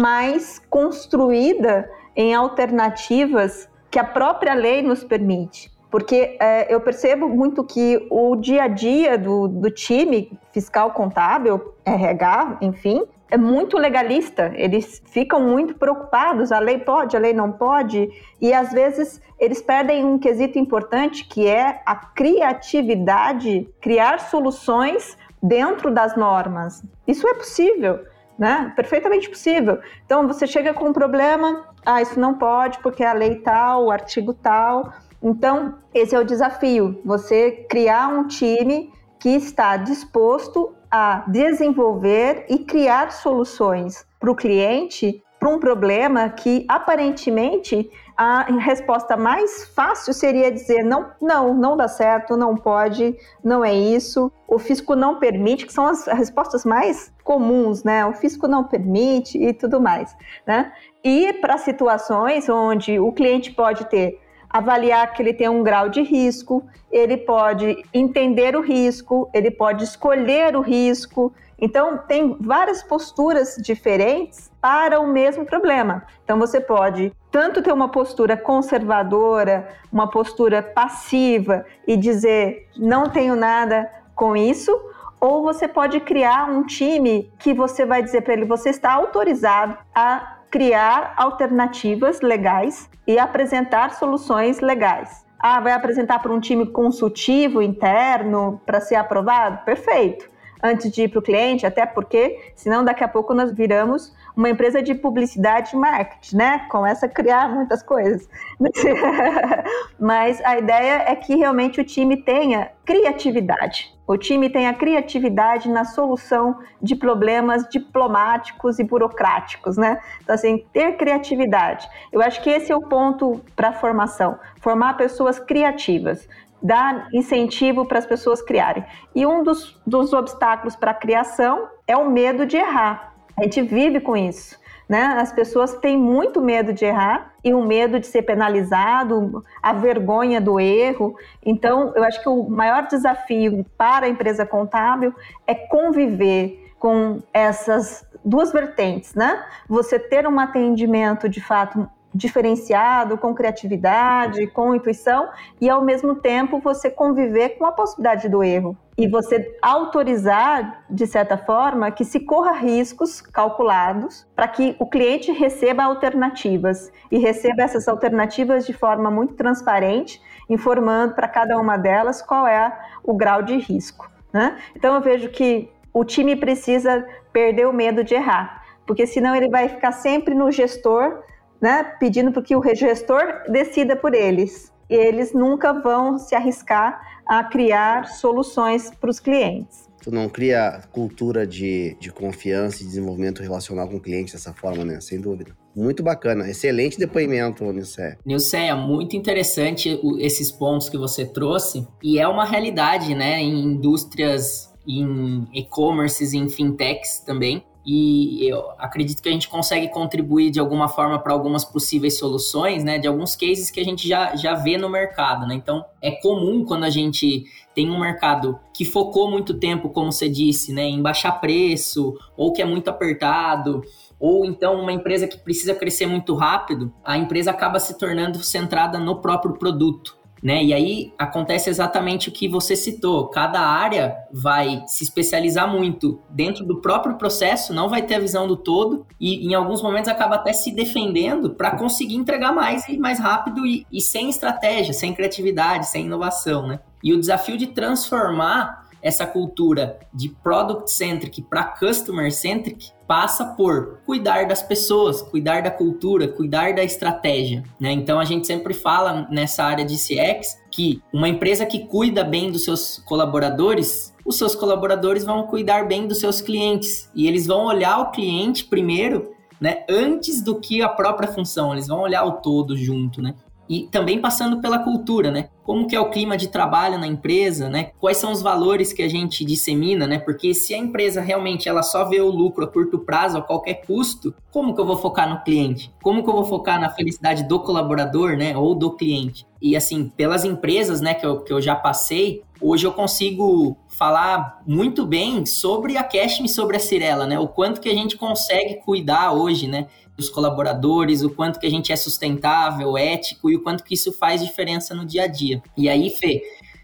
[SPEAKER 2] mais construída em alternativas que a própria lei nos permite. Porque é, eu percebo muito que o dia a dia do, do time fiscal contábil, RH, enfim, é muito legalista, eles ficam muito preocupados, a lei pode, a lei não pode, e às vezes eles perdem um quesito importante que é a criatividade, criar soluções dentro das normas. Isso é possível, né? Perfeitamente possível. Então você chega com um problema, ah, isso não pode porque a lei tal, o artigo tal. Então, esse é o desafio, você criar um time que está disposto a desenvolver e criar soluções para o cliente para um problema que aparentemente a resposta mais fácil seria dizer não, não, não dá certo, não pode, não é isso. O fisco não permite, que são as respostas mais comuns, né? O fisco não permite e tudo mais, né? E para situações onde o cliente pode ter avaliar que ele tem um grau de risco, ele pode entender o risco, ele pode escolher o risco. Então, tem várias posturas diferentes para o mesmo problema. Então, você pode tanto ter uma postura conservadora, uma postura passiva e dizer não tenho nada com isso, ou você pode criar um time que você vai dizer para ele você está autorizado a criar alternativas legais e apresentar soluções legais. Ah, vai apresentar para um time consultivo interno para ser aprovado? Perfeito. Antes de ir para o cliente, até porque, senão daqui a pouco nós viramos uma empresa de publicidade e marketing, né? Começa a criar muitas coisas. Mas a ideia é que realmente o time tenha criatividade. O time tenha criatividade na solução de problemas diplomáticos e burocráticos, né? Então, assim, ter criatividade. Eu acho que esse é o ponto para a formação. Formar pessoas criativas dar incentivo para as pessoas criarem. E um dos, dos obstáculos para a criação é o medo de errar. A gente vive com isso. Né? As pessoas têm muito medo de errar e o medo de ser penalizado, a vergonha do erro. Então, eu acho que o maior desafio para a empresa contábil é conviver com essas duas vertentes, né? Você ter um atendimento de fato diferenciado, com criatividade, com intuição e ao mesmo tempo você conviver com a possibilidade do erro e você autorizar, de certa forma, que se corra riscos calculados para que o cliente receba alternativas e receba essas alternativas de forma muito transparente, informando para cada uma delas qual é o grau de risco. Né? Então eu vejo que o time precisa perder o medo de errar, porque senão ele vai ficar sempre no gestor, né, pedindo para que o gestor decida por eles. E eles nunca vão se arriscar a criar soluções para os clientes.
[SPEAKER 1] Tu não cria cultura de, de confiança e desenvolvimento relacional com o cliente dessa forma, né? Sem dúvida. Muito bacana. Excelente depoimento, Nilcé.
[SPEAKER 3] Nilcé, é muito interessante esses pontos que você trouxe. E é uma realidade, né? Em indústrias, em e-commerces, em fintechs também e eu acredito que a gente consegue contribuir de alguma forma para algumas possíveis soluções, né, de alguns cases que a gente já, já vê no mercado, né? Então, é comum quando a gente tem um mercado que focou muito tempo, como você disse, né, em baixar preço, ou que é muito apertado, ou então uma empresa que precisa crescer muito rápido, a empresa acaba se tornando centrada no próprio produto né? E aí acontece exatamente o que você citou. Cada área vai se especializar muito dentro do próprio processo, não vai ter a visão do todo e em alguns momentos acaba até se defendendo para conseguir entregar mais e mais rápido e, e sem estratégia, sem criatividade, sem inovação, né? E o desafio de transformar essa cultura de product centric para customer centric passa por cuidar das pessoas, cuidar da cultura, cuidar da estratégia, né? Então a gente sempre fala nessa área de CX que uma empresa que cuida bem dos seus colaboradores, os seus colaboradores vão cuidar bem dos seus clientes e eles vão olhar o cliente primeiro, né, antes do que a própria função, eles vão olhar o todo junto, né? E também passando pela cultura, né? Como que é o clima de trabalho na empresa, né? Quais são os valores que a gente dissemina, né? Porque se a empresa realmente ela só vê o lucro a curto prazo a qualquer custo, como que eu vou focar no cliente? Como que eu vou focar na felicidade do colaborador, né? Ou do cliente? E assim, pelas empresas, né, que eu, que eu já passei, hoje eu consigo falar muito bem sobre a Cashme, sobre a Cirela, né? O quanto que a gente consegue cuidar hoje, né? Dos colaboradores, o quanto que a gente é sustentável, ético e o quanto que isso faz diferença no dia a dia. E aí, Fê,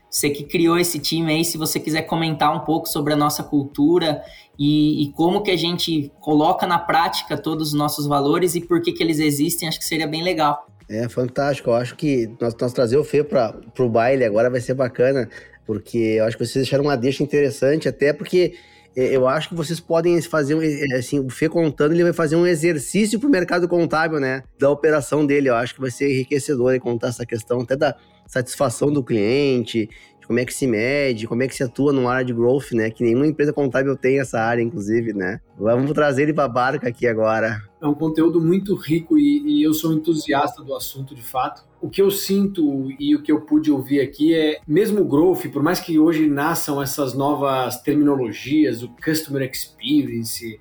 [SPEAKER 3] você que criou esse time aí, se você quiser comentar um pouco sobre a nossa cultura e, e, como que a gente coloca na prática todos os nossos valores e por que, que eles existem, acho que seria bem legal.
[SPEAKER 1] É fantástico, eu acho que nós, nós trazer o Fê para o baile agora vai ser bacana, porque eu acho que vocês deixaram uma deixa interessante, até porque eu acho que vocês podem fazer, é, assim, o Fê contando, ele vai fazer um exercício pro mercado contábil, né? Da operação dele. Eu acho que vai ser enriquecedor ele contar essa questão até da satisfação do cliente, como é que se mede, como é que se atua numa área de growth, né? Que nenhuma empresa contábil tem essa área, inclusive, né? Vamos trazer ele para a barca aqui agora.
[SPEAKER 4] É um conteúdo muito rico e, e eu sou entusiasta do assunto de fato. O que eu sinto e o que eu pude ouvir aqui é, mesmo o growth, por mais que hoje nasçam essas novas terminologias, o customer experience,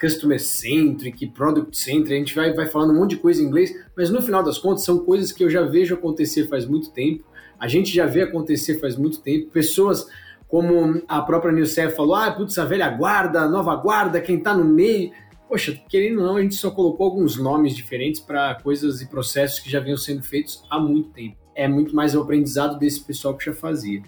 [SPEAKER 4] customer centric, product centric, a gente vai, vai falando um monte de coisa em inglês, mas no final das contas são coisas que eu já vejo acontecer faz muito tempo a gente já vê acontecer faz muito tempo. Pessoas como a própria Nilce falou, ah, putz, a velha guarda, a nova guarda, quem tá no meio. Poxa, querendo ou não, a gente só colocou alguns nomes diferentes para coisas e processos que já vinham sendo feitos há muito tempo. É muito mais o aprendizado desse pessoal que já fazia.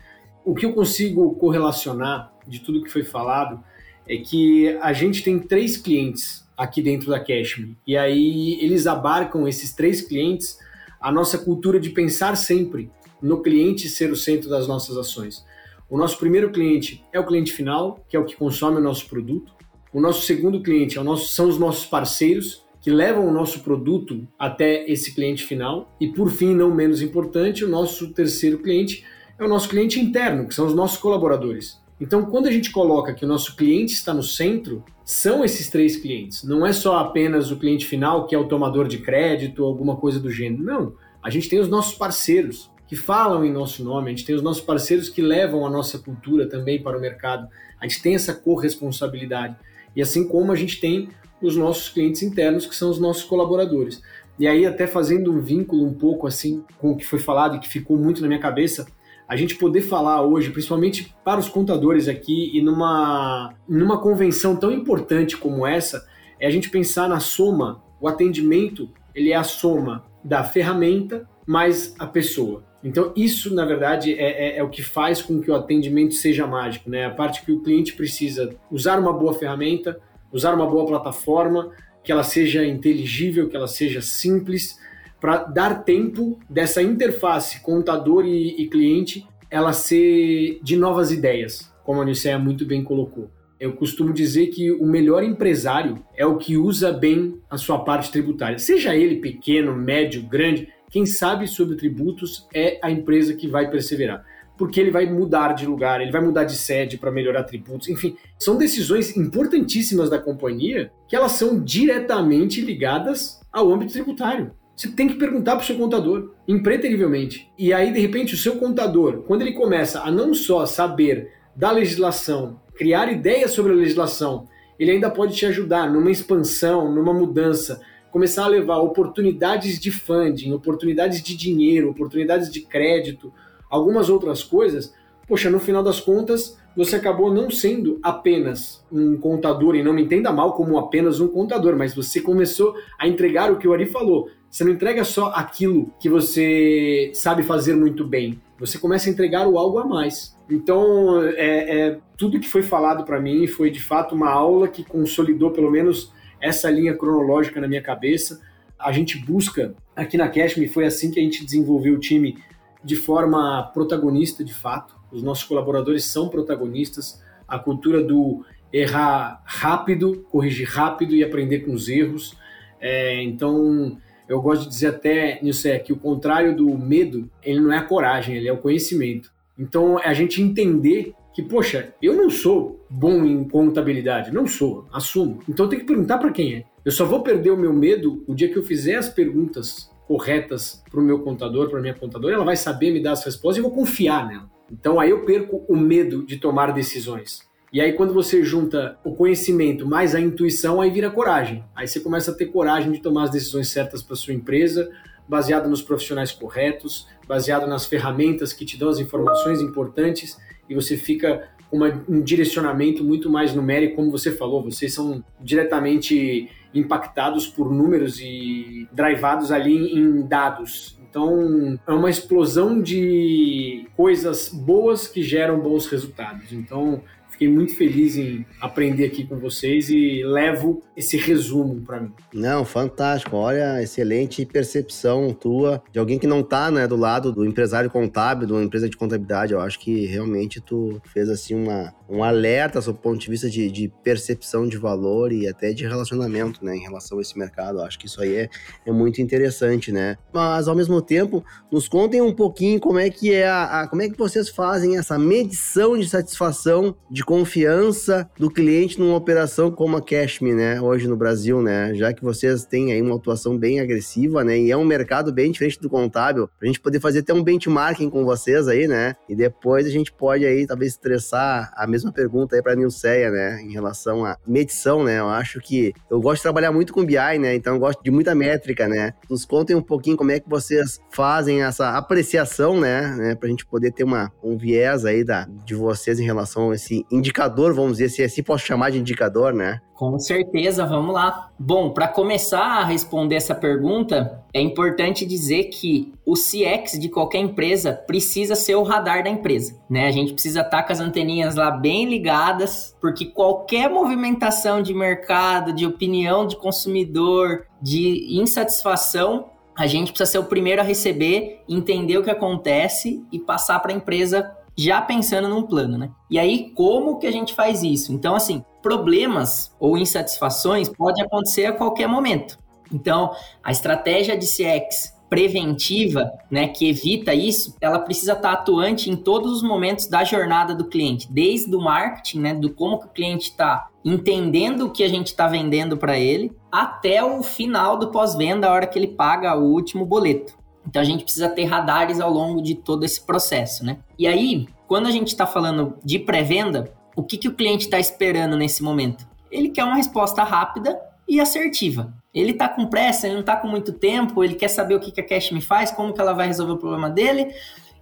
[SPEAKER 4] O que eu consigo correlacionar de tudo que foi falado é que a gente tem três clientes aqui dentro da Cashme. E aí eles abarcam esses três clientes a nossa cultura de pensar sempre no cliente ser o centro das nossas ações. O nosso primeiro cliente é o cliente final, que é o que consome o nosso produto. O nosso segundo cliente é nosso, são os nossos parceiros, que levam o nosso produto até esse cliente final. E por fim, não menos importante, o nosso terceiro cliente é o nosso cliente interno, que são os nossos colaboradores. Então, quando a gente coloca que o nosso cliente está no centro, são esses três clientes. Não é só apenas o cliente final, que é o tomador de crédito ou alguma coisa do gênero. Não. A gente tem os nossos parceiros, que falam em nosso nome, a gente tem os nossos parceiros que levam a nossa cultura também para o mercado, a gente tem essa corresponsabilidade. E assim como a gente tem os nossos clientes internos, que são os nossos colaboradores. E aí, até fazendo um vínculo um pouco assim com o que foi falado e que ficou muito na minha cabeça, a gente poder falar hoje, principalmente para os contadores aqui e numa, numa convenção tão importante como essa, é a gente pensar na soma, o atendimento, ele é a soma da ferramenta mas a pessoa. Então, isso, na verdade, é, é, é, o que faz com que o atendimento seja mágico, né? A parte que o cliente precisa usar uma boa ferramenta, usar uma boa plataforma, que ela seja inteligível, que ela seja simples, para dar tempo dessa interface contador e, e, cliente ela ser de novas ideias, como a Nicéia muito bem colocou. Eu costumo dizer que o melhor empresário é o que usa bem a sua parte tributária, seja ele pequeno, médio, grande, quem sabe sobre tributos é a empresa que vai perseverar. Porque ele vai mudar de lugar, ele vai mudar de sede para melhorar tributos, enfim, são decisões importantíssimas da companhia que elas são diretamente ligadas ao âmbito tributário. Você tem que perguntar para o seu contador, impreterivelmente. E aí, de repente, o seu contador, quando ele começa a não só saber da legislação, criar ideias sobre a legislação, ele ainda pode te ajudar numa expansão, numa mudança, começar a levar oportunidades de funding, oportunidades de dinheiro, oportunidades de crédito, algumas outras coisas, poxa, no final das contas, você acabou não sendo apenas um contador, e não me entenda mal como apenas um contador, mas você começou a entregar o que o Ari falou. Você não entrega só aquilo que você sabe fazer muito bem, você começa a entregar o algo a mais. Então, é, é tudo que foi falado para mim foi de fato uma aula que consolidou pelo menos essa linha cronológica na minha cabeça. A gente busca, aqui na Cashme, foi assim que a gente desenvolveu o time de forma protagonista, de fato. Os nossos colaboradores são protagonistas. A cultura do errar rápido, corrigir rápido e aprender com os erros. É, então, eu gosto de dizer até, Nilce, que o contrário do medo, ele não é a coragem, ele é o conhecimento. Então, é a gente entender que, poxa, eu não sou bom em contabilidade, não sou, assumo. Então tenho que perguntar para quem é. Eu só vou perder o meu medo o dia que eu fizer as perguntas corretas para o meu contador, para minha contadora, ela vai saber me dar as respostas e eu vou confiar nela. Então aí eu perco o medo de tomar decisões. E aí quando você junta o conhecimento mais a intuição, aí vira coragem. Aí você começa a ter coragem de tomar as decisões certas para sua empresa, baseado nos profissionais corretos, baseado nas ferramentas que te dão as informações importantes e você fica com um direcionamento muito mais numérico, como você falou, vocês são diretamente impactados por números e drivados ali em dados. Então, é uma explosão de coisas boas que geram bons resultados. Então, Fiquei muito feliz em aprender aqui com vocês e levo esse resumo para mim.
[SPEAKER 1] Não, fantástico. Olha, excelente percepção tua de alguém que não está né, do lado do empresário contábil, de uma empresa de contabilidade. Eu acho que realmente tu fez assim uma, um alerta sob o ponto de vista de, de, percepção de valor e até de relacionamento, né, em relação a esse mercado. Acho que isso aí é, é muito interessante, né? Mas ao mesmo tempo, nos contem um pouquinho como é que é a, a como é que vocês fazem essa medição de satisfação de confiança do cliente numa operação como a Cashme, né, hoje no Brasil, né, já que vocês têm aí uma atuação bem agressiva, né, e é um mercado bem diferente do contábil, pra gente poder fazer até um benchmarking com vocês aí, né, e depois a gente pode aí talvez estressar a mesma pergunta aí pra Nilceia, né, em relação à medição, né, eu acho que eu gosto de trabalhar muito com BI, né, então eu gosto de muita métrica, né, nos contem um pouquinho como é que vocês fazem essa apreciação, né, né, pra gente poder ter uma, um viés aí da, de vocês em relação a esse indicador, vamos dizer se assim posso chamar de indicador, né?
[SPEAKER 3] Com certeza, vamos lá. Bom, para começar a responder essa pergunta, é importante dizer que o CX de qualquer empresa precisa ser o radar da empresa, né? A gente precisa estar com as anteninhas lá bem ligadas, porque qualquer movimentação de mercado, de opinião de consumidor, de insatisfação, a gente precisa ser o primeiro a receber, entender o que acontece e passar para a empresa já pensando num plano, né? E aí, como que a gente faz isso? Então, assim, problemas ou insatisfações pode acontecer a qualquer momento. Então, a estratégia de CX preventiva, né, que evita isso, ela precisa estar atuante em todos os momentos da jornada do cliente, desde o marketing, né, do como que o cliente está entendendo o que a gente está vendendo para ele, até o final do pós-venda, a hora que ele paga o último boleto. Então a gente precisa ter radares ao longo de todo esse processo, né? E aí, quando a gente está falando de pré-venda, o que, que o cliente está esperando nesse momento? Ele quer uma resposta rápida e assertiva. Ele está com pressa, ele não está com muito tempo, ele quer saber o que, que a Cash me faz, como que ela vai resolver o problema dele.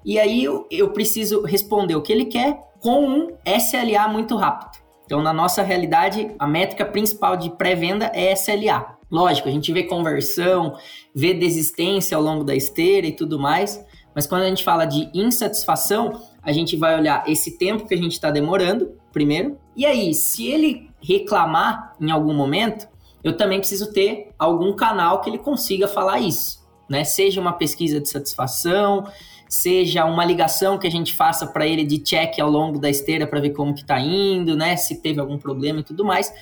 [SPEAKER 3] E aí eu, eu preciso responder o que ele quer com um SLA muito rápido. Então, na nossa realidade, a métrica principal de pré-venda é SLA. Lógico, a gente vê conversão, vê desistência ao longo da esteira e tudo mais, mas quando a gente fala de insatisfação, a gente vai olhar esse tempo que a gente está demorando, primeiro, e aí, se ele reclamar em algum momento, eu também preciso ter algum canal que ele consiga falar isso, né? Seja uma pesquisa de satisfação, seja uma ligação que a gente faça para ele de check ao longo da esteira para ver como que está indo, né? Se teve algum problema e tudo mais.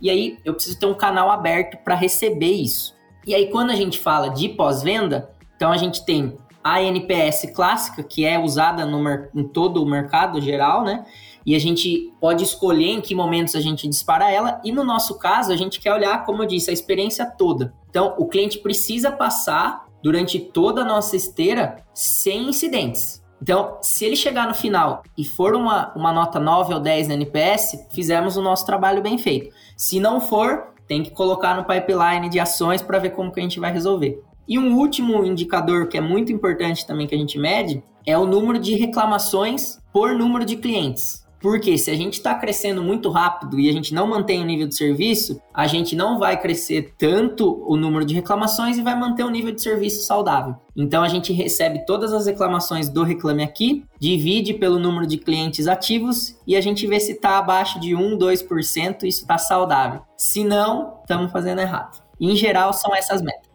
[SPEAKER 3] E aí eu preciso ter um canal aberto para receber isso. E aí quando a gente fala de pós-venda, então a gente tem a NPS clássica, que é usada no, em todo o mercado geral, né? E a gente pode escolher em que momentos a gente dispara ela. E no nosso caso, a gente quer olhar, como eu disse, a experiência toda. Então, o cliente precisa passar durante toda a nossa esteira sem incidentes. Então, se ele chegar no final e for uma, uma nota 9 ou 10 na NPS, fizemos o nosso trabalho bem feito. Se não for, tem que colocar no pipeline de ações para ver como que a gente vai resolver. E um último indicador que é muito importante também que a gente mede é o número de reclamações por número de clientes. Porque se a gente está crescendo muito rápido e a gente não mantém o nível de serviço, a gente não vai crescer tanto o número de reclamações e vai manter o nível de serviço saudável. Então a gente recebe todas as reclamações do Reclame Aqui, divide pelo número de clientes ativos e a gente vê se está abaixo de 1, 2%, isso está saudável. Se não, estamos fazendo errado. Em geral, são essas metas.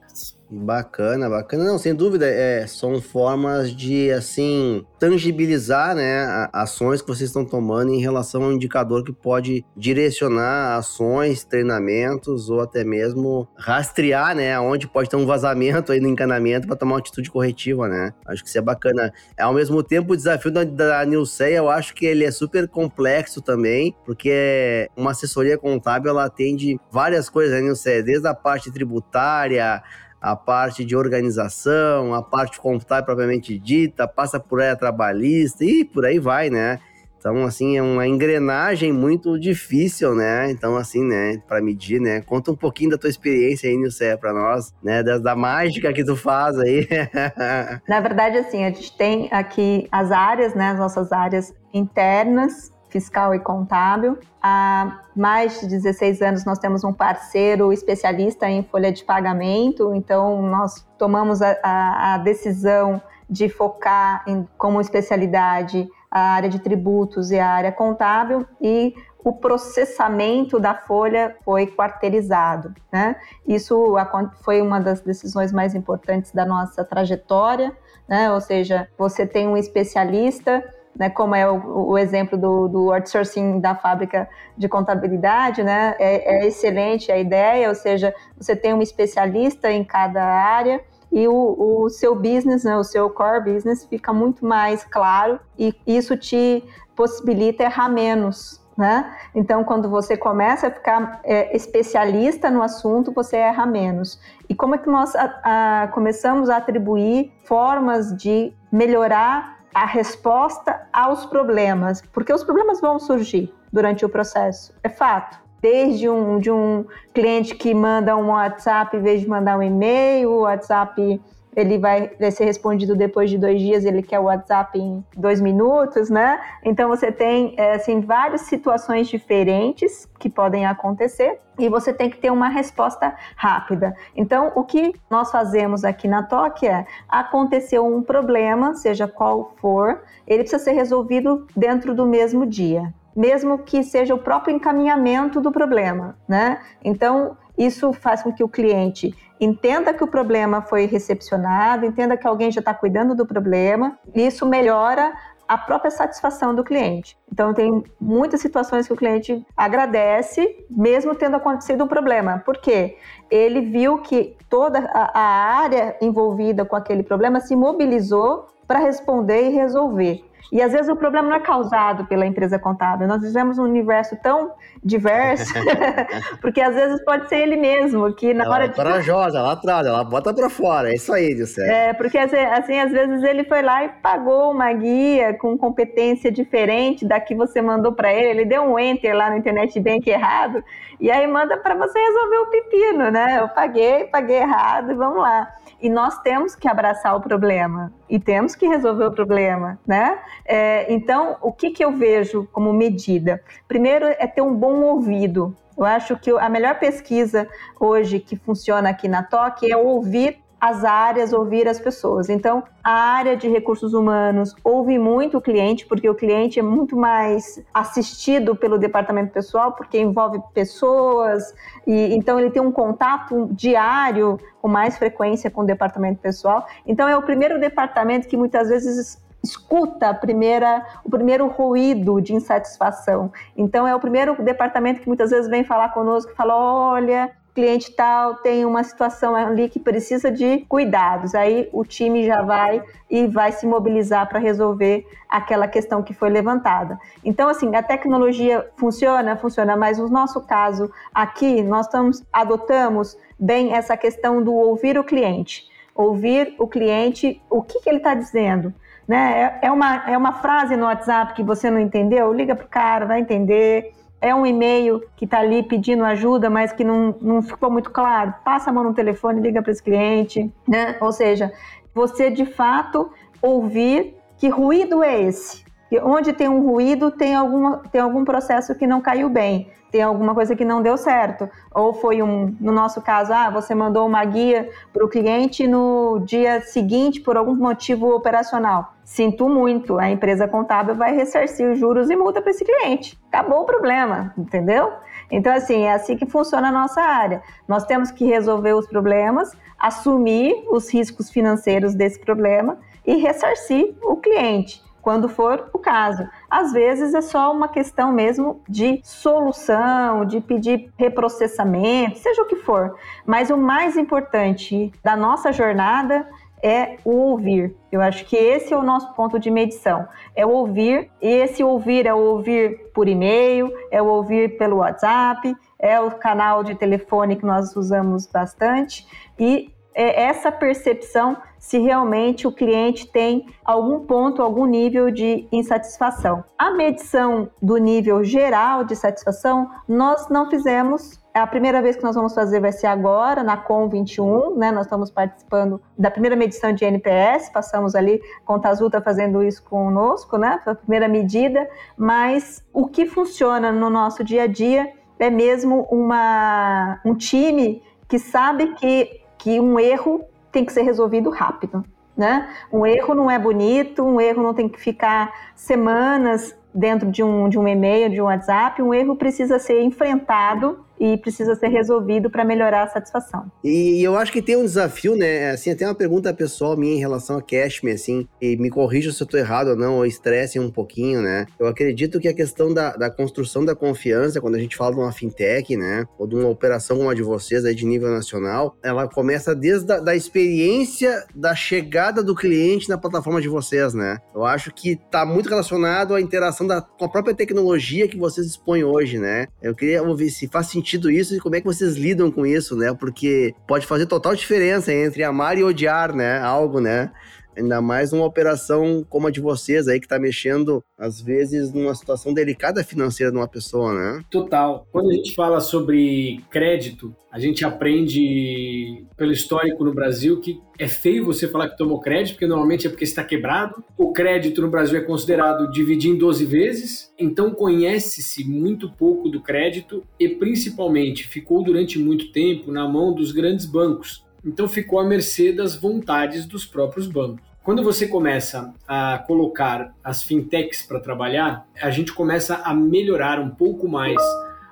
[SPEAKER 1] Bacana, bacana. Não, sem dúvida, é, são formas de, assim, tangibilizar, né, ações que vocês estão tomando em relação ao indicador que pode direcionar ações, treinamentos ou até mesmo rastrear, né, onde pode ter um vazamento aí no encanamento para tomar uma atitude corretiva, né. Acho que isso é bacana. Ao mesmo tempo, o desafio da, da Nilceia, eu acho que ele é super complexo também, porque uma assessoria contábil, ela atende várias coisas, né? Desde a parte tributária, a parte de organização, a parte contábil propriamente dita, passa por área trabalhista e por aí vai, né? Então, assim, é uma engrenagem muito difícil, né? Então, assim, né, para medir, né? Conta um pouquinho da tua experiência aí, Nilce, para nós, né? Da, da, mágica que tu faz aí.
[SPEAKER 2] Na verdade, assim, a gente tem aqui as áreas, né? As nossas áreas internas, fiscal e contábil. Há mais de 16 anos nós temos um parceiro especialista em folha de pagamento, então nós tomamos a, a, a decisão de focar em, como especialidade a área de tributos e a área contábil e o processamento da folha foi quarteirizado. Né? Isso foi uma das decisões mais importantes da nossa trajetória, né? ou seja, você tem um especialista né, como é o, o exemplo do, do outsourcing da fábrica de contabilidade, né, é, é, excelente a ideia, ou seja, você tem um especialista em cada área e o, o seu business, né, o seu core business fica muito mais claro e isso te possibilita errar menos, né? Então, quando você começa a ficar é, especialista no assunto, você erra menos. E como é que nós a, a, começamos a atribuir formas de melhorar a resposta aos problemas, porque os problemas vão surgir durante o processo, é fato. Desde um, de um cliente que manda um WhatsApp em vez de mandar um e-mail, o WhatsApp ele vai, ser respondido depois de dois dias, ele quer o WhatsApp em dois minutos, né? Então você tem é, assim várias situações diferentes que podem acontecer e você tem que ter uma resposta rápida. Então o que nós fazemos aqui na TOC é aconteceu um problema, seja qual for, ele precisa ser resolvido dentro do mesmo dia mesmo que seja o próprio encaminhamento do problema, né? Então, isso faz com que o cliente entenda que o problema foi recepcionado, entenda que alguém já está cuidando do problema, e isso melhora a própria satisfação do cliente. Então, tem muitas situações que o cliente agradece, mesmo tendo acontecido um problema. Por quê? Ele viu que toda a, área envolvida com aquele problema se mobilizou para responder e resolver. E às vezes o problema não é causado pela empresa contábil. Nós vivemos um universo tão diverso, porque às vezes pode ser ele mesmo que na
[SPEAKER 1] ela
[SPEAKER 2] hora
[SPEAKER 1] é corajosa, ela atrás, ela bota para fora. É isso aí, Dilce.
[SPEAKER 2] É, porque assim, assim, às vezes ele foi lá e pagou uma guia com competência diferente da que você mandou para ele. Ele deu um enter lá no internet bank errado e aí manda para você resolver o pepino, né? Eu paguei, paguei errado, vamos lá. E nós temos que abraçar o problema e temos que resolver o problema, né? É, então, o que, que eu vejo como medida? Primeiro é ter um bom ouvido. Eu acho que a melhor pesquisa hoje que funciona aqui na TOC é ouvir as áreas, ouvir as pessoas. Então, a área de recursos humanos ouve muito o cliente, porque o cliente é muito mais assistido pelo departamento pessoal, porque envolve pessoas, e então ele tem um contato diário com mais frequência com o departamento pessoal. Então, é o primeiro departamento que muitas vezes escuta primeira, o primeiro ruído de insatisfação. Então, é o primeiro departamento que muitas vezes vem falar conosco fala: olha, cliente tal tem uma situação ali que precisa de cuidados. Aí o time já vai e vai se mobilizar para resolver aquela questão que foi levantada. Então, assim, a tecnologia funciona, funciona, mas no nosso caso aqui, nós estamos, adotamos bem essa questão do ouvir o cliente. Ouvir o cliente, o que, que ele está dizendo. Né? É, é, uma, é uma frase no WhatsApp que você não entendeu, liga para o cara, vai entender é um e-mail que está ali pedindo ajuda, mas que não, não ficou muito claro, passa a mão no telefone, liga para esse cliente, né? Ou seja, você de fato ouvir que ruído é esse. Onde tem um ruído, tem, alguma, tem algum processo que não caiu bem tem alguma coisa que não deu certo. Ou foi um, no nosso caso, ah, você mandou uma guia para o cliente no dia seguinte por algum motivo operacional. Sinto muito, a empresa contábil vai ressarcir os juros e multa para esse cliente. Acabou o problema, entendeu? Então, assim, é assim que funciona a nossa área. Nós temos que resolver os problemas, assumir os riscos financeiros desse problema e ressarcir o cliente quando for o caso. Às vezes é só uma questão mesmo de solução, de pedir reprocessamento, seja o que for. Mas o mais importante da nossa jornada é o ouvir. Eu acho que esse é o nosso ponto de medição. É o ouvir, e esse ouvir é o ouvir por e-mail, é o ouvir pelo WhatsApp, é o canal de telefone que nós usamos bastante, e essa percepção se realmente o cliente tem algum ponto, algum nível de insatisfação. A medição do nível geral de satisfação nós não fizemos. A primeira vez que nós vamos fazer vai ser agora, na COM 21, né? Nós estamos participando da primeira medição de NPS, passamos ali, com o Azul está fazendo isso conosco, né? Foi a primeira medida, mas o que funciona no nosso dia a dia é mesmo uma, um time que sabe que que um erro tem que ser resolvido rápido. Né? Um erro não é bonito, um erro não tem que ficar semanas dentro de um, de um e-mail, de um WhatsApp, um erro precisa ser enfrentado e precisa ser resolvido para melhorar a satisfação.
[SPEAKER 1] E eu acho que tem um desafio, né? Assim, até uma pergunta pessoal minha em relação a Cashme, assim, e me corrija se eu estou errado ou não, ou estresse um pouquinho, né? Eu acredito que a questão da, da construção da confiança, quando a gente fala de uma fintech, né? Ou de uma operação como a de vocês aí de nível nacional, ela começa desde a da experiência da chegada do cliente na plataforma de vocês, né? Eu acho que está muito relacionado à interação da, com a própria tecnologia que vocês expõem hoje, né? Eu queria ouvir se faz sentido sentido isso e como é que vocês lidam com isso, né? Porque pode fazer total diferença entre amar e odiar, né? Algo, né? Ainda mais numa operação como a de vocês aí, que está mexendo, às vezes, numa situação delicada financeira de uma pessoa, né?
[SPEAKER 4] Total. Quando a gente fala sobre crédito, a gente aprende pelo histórico no Brasil que é feio você falar que tomou crédito, porque normalmente é porque está quebrado. O crédito no Brasil é considerado dividir em 12 vezes, então conhece-se muito pouco do crédito e principalmente ficou durante muito tempo na mão dos grandes bancos. Então ficou à mercê das vontades dos próprios bancos. Quando você começa a colocar as fintechs para trabalhar, a gente começa a melhorar um pouco mais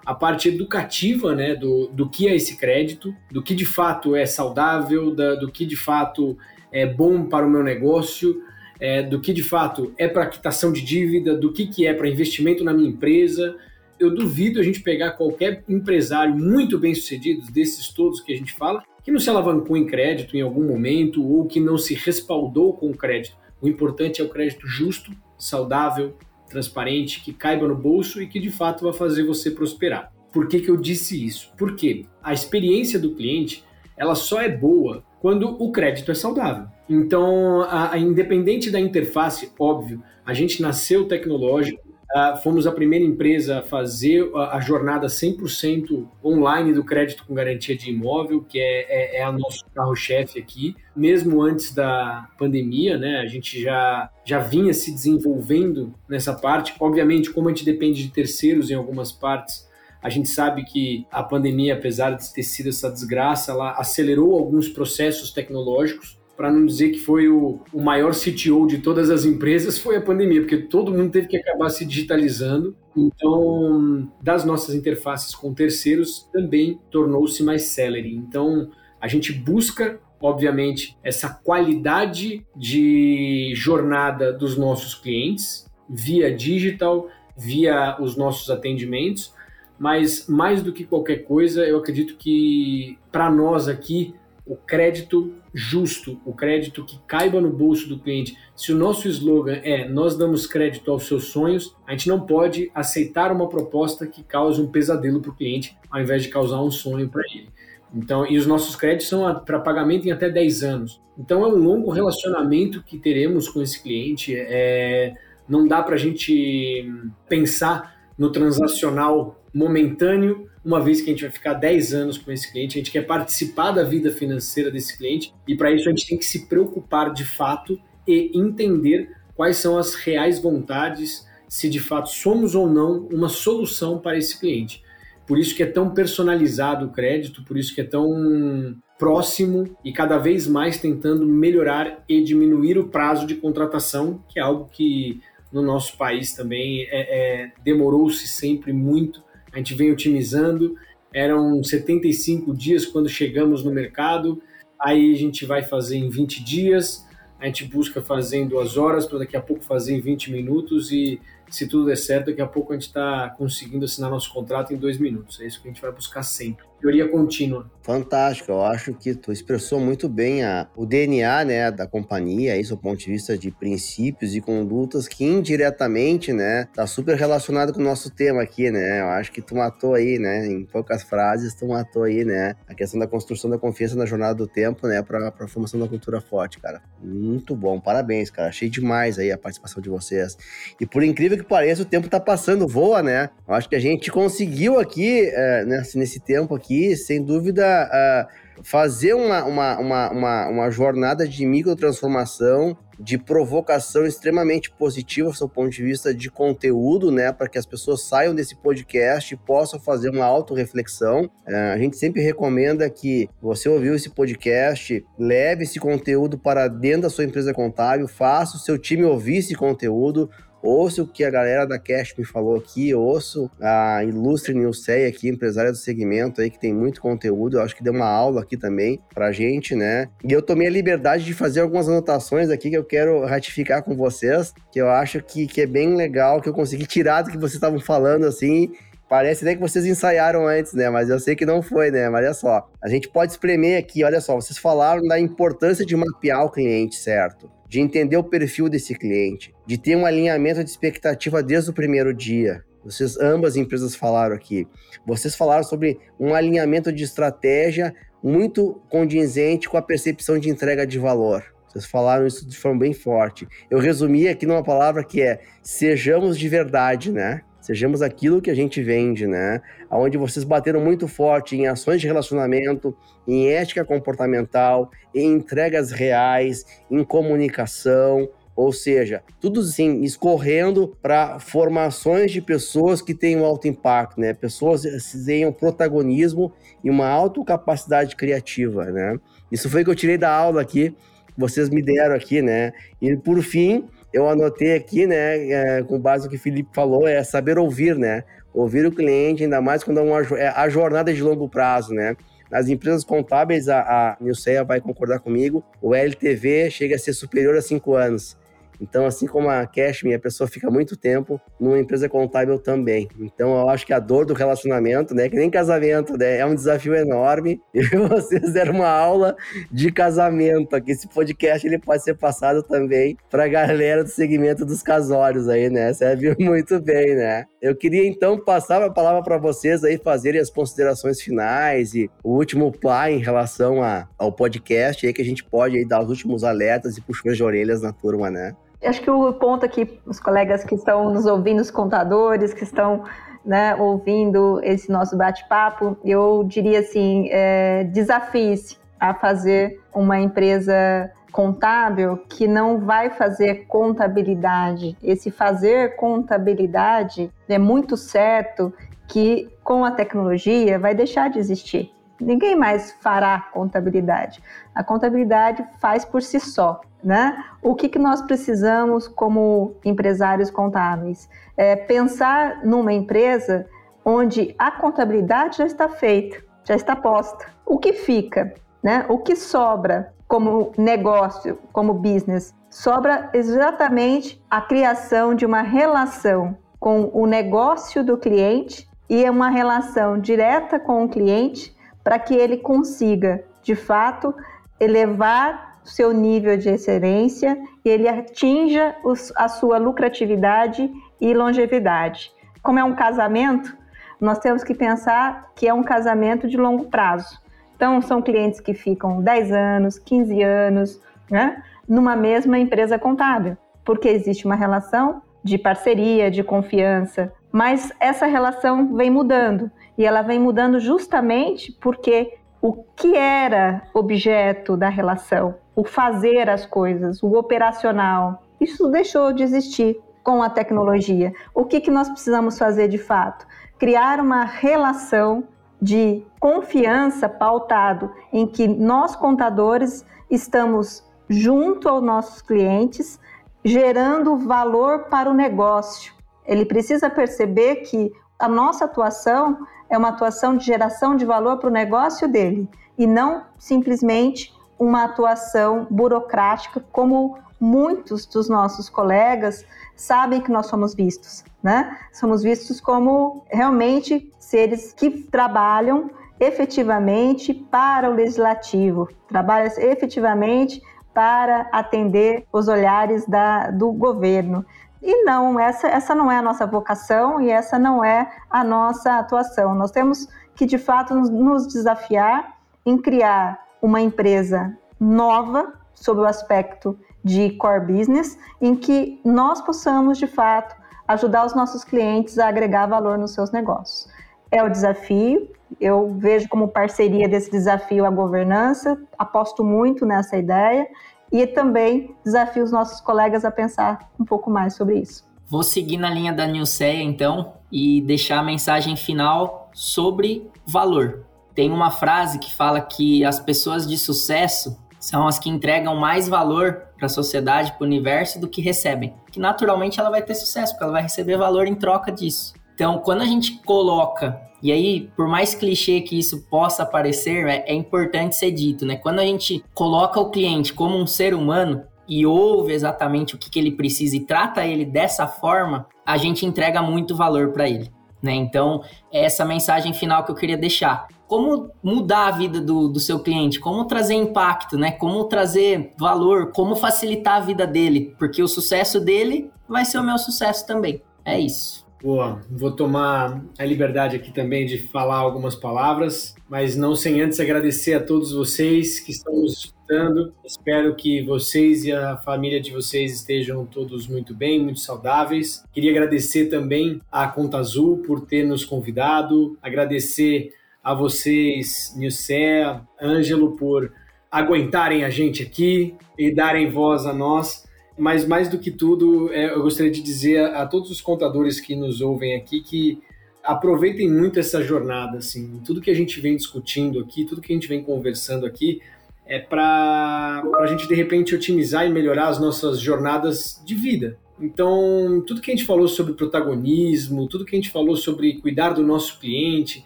[SPEAKER 4] a parte educativa né, do, do que é esse crédito, do que de fato é saudável, da, do que de fato é bom para o meu negócio, é, do que de fato é para quitação de dívida, do que, que é para investimento na minha empresa. Eu duvido a gente pegar qualquer empresário muito bem sucedido, desses todos que a gente fala, que não se alavancou em crédito em algum momento ou que não se respaldou com o crédito. O importante é o crédito justo, saudável, transparente, que caiba no bolso e que de fato vai fazer você prosperar. Por que, que eu disse isso? Porque a experiência do cliente ela só é boa quando o crédito é saudável. Então, a, a independente da interface, óbvio, a gente nasceu tecnológico, Uh, fomos a primeira empresa a fazer a, a jornada 100% online do crédito com garantia de imóvel, que é, é, é a nosso carro-chefe aqui. Mesmo antes da pandemia, né, a gente já, já vinha se desenvolvendo nessa parte. Obviamente, como a gente depende de terceiros em algumas partes, A gente sabe que a pandemia, apesar de ter sido essa desgraça, ela acelerou alguns processos tecnológicos. Para não dizer que foi o, o maior CTO de todas as empresas, foi a pandemia, porque todo mundo teve que acabar se digitalizando. Então, das nossas interfaces com terceiros, também tornou-se mais celery. Então, a gente busca obviamente, essa qualidade de jornada dos nossos clientes via digital, via os nossos atendimentos, mas mais do que qualquer coisa, eu acredito que para nós aqui o crédito justo, o crédito que caiba no bolso do cliente. Se o nosso slogan é nós damos crédito aos seus sonhos, a gente não pode aceitar uma proposta que cause um pesadelo para o cliente, ao invés de causar um sonho para ele. Então, e os nossos créditos são para pagamento em até 10 anos. Então, é um longo relacionamento que teremos com esse cliente. É, não dá para a gente pensar no transacional momentâneo, uma vez que a gente vai ficar 10 anos com esse cliente, a gente quer participar da vida financeira desse cliente e para isso a gente tem que se preocupar de fato e entender quais são as reais vontades, se de fato somos ou não uma solução para esse cliente. Por isso que é tão personalizado o crédito, por isso que é tão próximo e cada vez mais tentando melhorar e diminuir o prazo de contratação, que é algo que no nosso país também é, é, demorou-se sempre muito. A gente vem otimizando. Eram 75 dias quando chegamos no mercado, aí a gente vai fazer em 20 dias, a gente busca fazer em duas horas, para daqui a pouco fazer em 20 minutos e se tudo der certo, daqui a pouco a gente está conseguindo assinar nosso contrato em dois minutos. É isso que a gente vai buscar sempre. Teoria contínua.
[SPEAKER 1] Fantástico, eu acho que tu expressou muito bem a, o DNA né, da companhia, isso do ponto de vista de princípios e condutas que indiretamente, né, tá super relacionado com o nosso tema aqui, né? Eu acho que tu matou aí, né, em poucas frases, tu matou aí, né, a questão da construção da confiança na jornada do tempo, né, para a formação da cultura forte, cara. Muito bom, parabéns, cara. Achei demais aí a participação de vocês. E por incrível que pareça, o tempo tá passando, voa, né? Eu acho que a gente conseguiu aqui, é, nesse, nesse tempo aqui, sem dúvida, uh, fazer uma, uma, uma, uma, uma jornada de microtransformação, de provocação extremamente positiva do ponto de vista de conteúdo, né, para que as pessoas saiam desse podcast e possam fazer uma autorreflexão. Uh, a gente sempre recomenda que você ouviu esse podcast, leve esse conteúdo para dentro da sua empresa contábil, faça o seu time ouvir esse conteúdo, ouço o que a galera da Cash me falou aqui, ouço a ilustre Nilceia aqui, empresária do segmento aí, que tem muito conteúdo, eu acho que deu uma aula aqui também pra gente, né? E eu tomei a liberdade de fazer algumas anotações aqui que eu quero ratificar com vocês, que eu acho que, que é bem legal, que eu consegui tirar do que vocês estavam falando, assim, Parece até que vocês ensaiaram antes, né? Mas eu sei que não foi, né? Mas olha só, a gente pode espremer aqui, olha só, vocês falaram da importância de mapear o cliente, certo? De entender o perfil desse cliente, de ter um alinhamento de expectativa desde o primeiro dia. Vocês, ambas empresas falaram aqui. Vocês falaram sobre um alinhamento de estratégia muito condizente com a percepção de entrega de valor. Vocês falaram isso de forma bem forte. Eu resumi aqui numa palavra que é sejamos de verdade, né? Sejamos aquilo que a gente vende, né? Onde vocês bateram muito forte em ações de relacionamento, em ética comportamental, em entregas reais, em comunicação, ou seja, tudo assim, escorrendo para formações de pessoas que tenham alto impacto, né? Pessoas que tenham protagonismo e uma alta capacidade criativa, né? Isso foi que eu tirei da aula aqui, vocês me deram aqui, né? E por fim, eu anotei aqui, né, é, com base no que o Felipe falou, é saber ouvir, né? Ouvir o cliente, ainda mais quando é uma, é, a jornada de longo prazo, né? Nas empresas contábeis, a, a Nilceia vai concordar comigo, o LTV chega a ser superior a cinco anos. Então, assim como a Cashme, a pessoa fica muito tempo numa empresa contábil também. Então, eu acho que a dor do relacionamento, né, que nem casamento, né, é um desafio enorme. E vocês deram uma aula de casamento aqui. Esse podcast ele pode ser passado também para a galera do segmento dos casórios aí, né? Serve muito bem, né? Eu queria então passar a palavra para vocês aí fazerem as considerações finais e o último plá em relação a, ao podcast aí que a gente pode aí dar os últimos alertas e puxões de orelhas na turma, né?
[SPEAKER 2] Acho que o ponto aqui, os colegas que estão nos ouvindo, os contadores que estão né, ouvindo esse nosso bate-papo, eu diria assim: é, desafie-se a fazer uma empresa contábil que não vai fazer contabilidade. Esse fazer contabilidade é muito certo que com a tecnologia vai deixar de existir. Ninguém mais fará contabilidade. A contabilidade faz por si só. Né? O que, que nós precisamos como empresários contábeis? É pensar numa empresa onde a contabilidade já está feita, já está posta. O que fica? Né? O que sobra como negócio, como business? Sobra exatamente a criação de uma relação com o negócio do cliente e é uma relação direta com o cliente para que ele consiga, de fato, elevar seu nível de excelência e ele atinja os, a sua lucratividade e longevidade. Como é um casamento, nós temos que pensar que é um casamento de longo prazo. Então, são clientes que ficam 10 anos, 15 anos, né, numa mesma empresa contábil, porque existe uma relação de parceria, de confiança, mas essa relação vem mudando e ela vem mudando justamente porque o que era objeto da relação, o fazer as coisas, o operacional, isso deixou de existir com a tecnologia. O que, que nós precisamos fazer de fato? Criar uma relação de confiança pautado em que nós contadores estamos junto aos nossos clientes, gerando valor para o negócio. Ele precisa perceber que a nossa atuação é uma atuação de geração de valor para o negócio dele e não simplesmente uma atuação burocrática, como muitos dos nossos colegas sabem que nós somos vistos, né? Somos vistos como realmente seres que trabalham efetivamente para o legislativo, trabalham efetivamente para atender os olhares da, do governo. E não, essa, essa não é a nossa vocação e essa não é a nossa atuação. Nós temos que, de fato, nos, desafiar em criar uma empresa nova, sob o aspecto de core business, em que nós possamos, de fato, ajudar os nossos clientes a agregar valor nos seus negócios. É o desafio, eu vejo como parceria desse desafio a governança, aposto muito nessa ideia e também desafio os nossos colegas a pensar um pouco mais sobre isso.
[SPEAKER 3] Vou seguir na linha da Nilceia, então, e deixar a mensagem final sobre valor. Tem uma frase que fala que as pessoas de sucesso são as que entregam mais valor para a sociedade, para o universo, do que recebem. Que naturalmente ela vai ter sucesso, porque ela vai receber valor em troca disso. Então, quando a gente coloca, e aí, por mais clichê que isso possa parecer, é, é importante ser dito, né? Quando a gente coloca o cliente como um ser humano, e ouve exatamente o que, que ele precisa e trata ele dessa forma, a gente entrega muito valor para ele. Né? Então, é essa mensagem final que eu queria deixar. Como mudar a vida do, do seu cliente? Como trazer impacto, né? Como trazer valor? Como facilitar a vida dele? Porque o sucesso dele vai ser o meu sucesso também. É isso.
[SPEAKER 4] Boa, vou tomar a liberdade aqui também de falar algumas palavras, mas não sem antes agradecer a todos vocês que estão nos escutando. Espero que vocês e a família de vocês estejam todos muito bem, muito saudáveis. Queria agradecer também à Conta Azul por ter nos convidado, agradecer a vocês, Nilcé, Ângelo, por aguentarem a gente aqui e darem voz a nós mas mais do que tudo, é, eu gostaria de dizer a, a, todos os contadores que nos ouvem aqui que aproveitem muito essa jornada, assim, tudo que a gente vem discutindo aqui, tudo que a gente vem conversando aqui, é para a gente de repente otimizar e melhorar as nossas jornadas de vida. Então, tudo que a gente falou sobre protagonismo, tudo que a gente falou sobre cuidar do nosso cliente,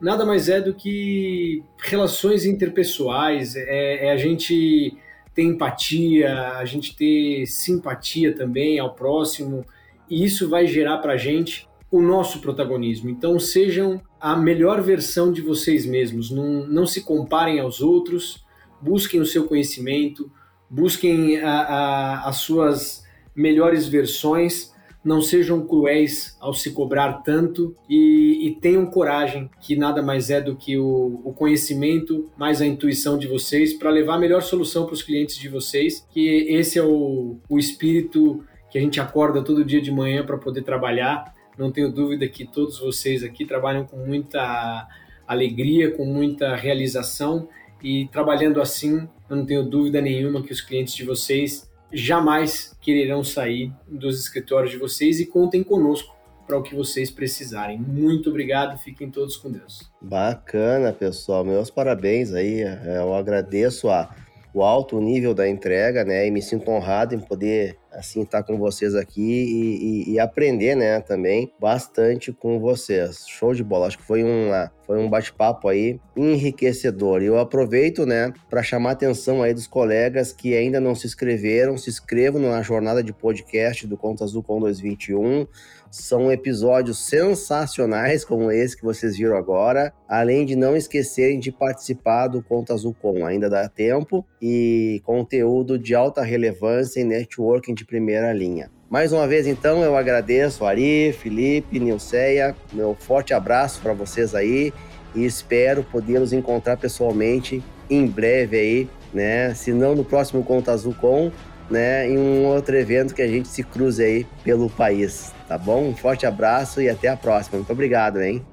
[SPEAKER 4] nada mais é do que relações interpessoais, é, é a gente ter empatia, a gente ter simpatia também ao próximo, e isso vai gerar para a gente o nosso protagonismo. Então, sejam a melhor versão de vocês mesmos, não, não se comparem aos outros, busquem o seu conhecimento, busquem a, a, as suas melhores versões não sejam cruéis ao se cobrar tanto e, e tenham coragem, que nada mais é do que o, o conhecimento mais a intuição de vocês para levar a melhor solução para os clientes de vocês, que esse é o, o espírito que a gente acorda todo dia de manhã para poder trabalhar. Não tenho dúvida que todos vocês aqui trabalham com muita alegria, com muita realização e trabalhando assim, eu não tenho dúvida nenhuma que os clientes de vocês jamais quererão sair dos escritórios de vocês e contem conosco para o que vocês precisarem. Muito obrigado, fiquem todos com Deus.
[SPEAKER 1] Bacana, pessoal. Meus parabéns aí. Eu agradeço a o alto nível da entrega, né? E me sinto honrado em poder assim estar com vocês aqui e, e, e, aprender, né, também bastante com vocês. Show de bola. Acho que foi uma foi um bate-papo aí enriquecedor. E eu aproveito, né, para chamar a atenção aí dos colegas que ainda não se inscreveram, se inscrevam na jornada de podcast do Conta Azul com 2021. São episódios sensacionais como esse que vocês viram agora, além de não esquecerem de participar do Conta Azul Com, ainda dá tempo, e conteúdo de alta relevância em networking de primeira linha. Mais uma vez, então, eu agradeço Ari, Felipe, Nilceia, meu forte abraço para vocês aí e espero poder nos encontrar pessoalmente em breve aí, né? Se não no próximo Conta Azul Com, né? Em um outro evento que a gente se cruze aí pelo país, tá bom? Um forte abraço e até a próxima. Muito obrigado, hein?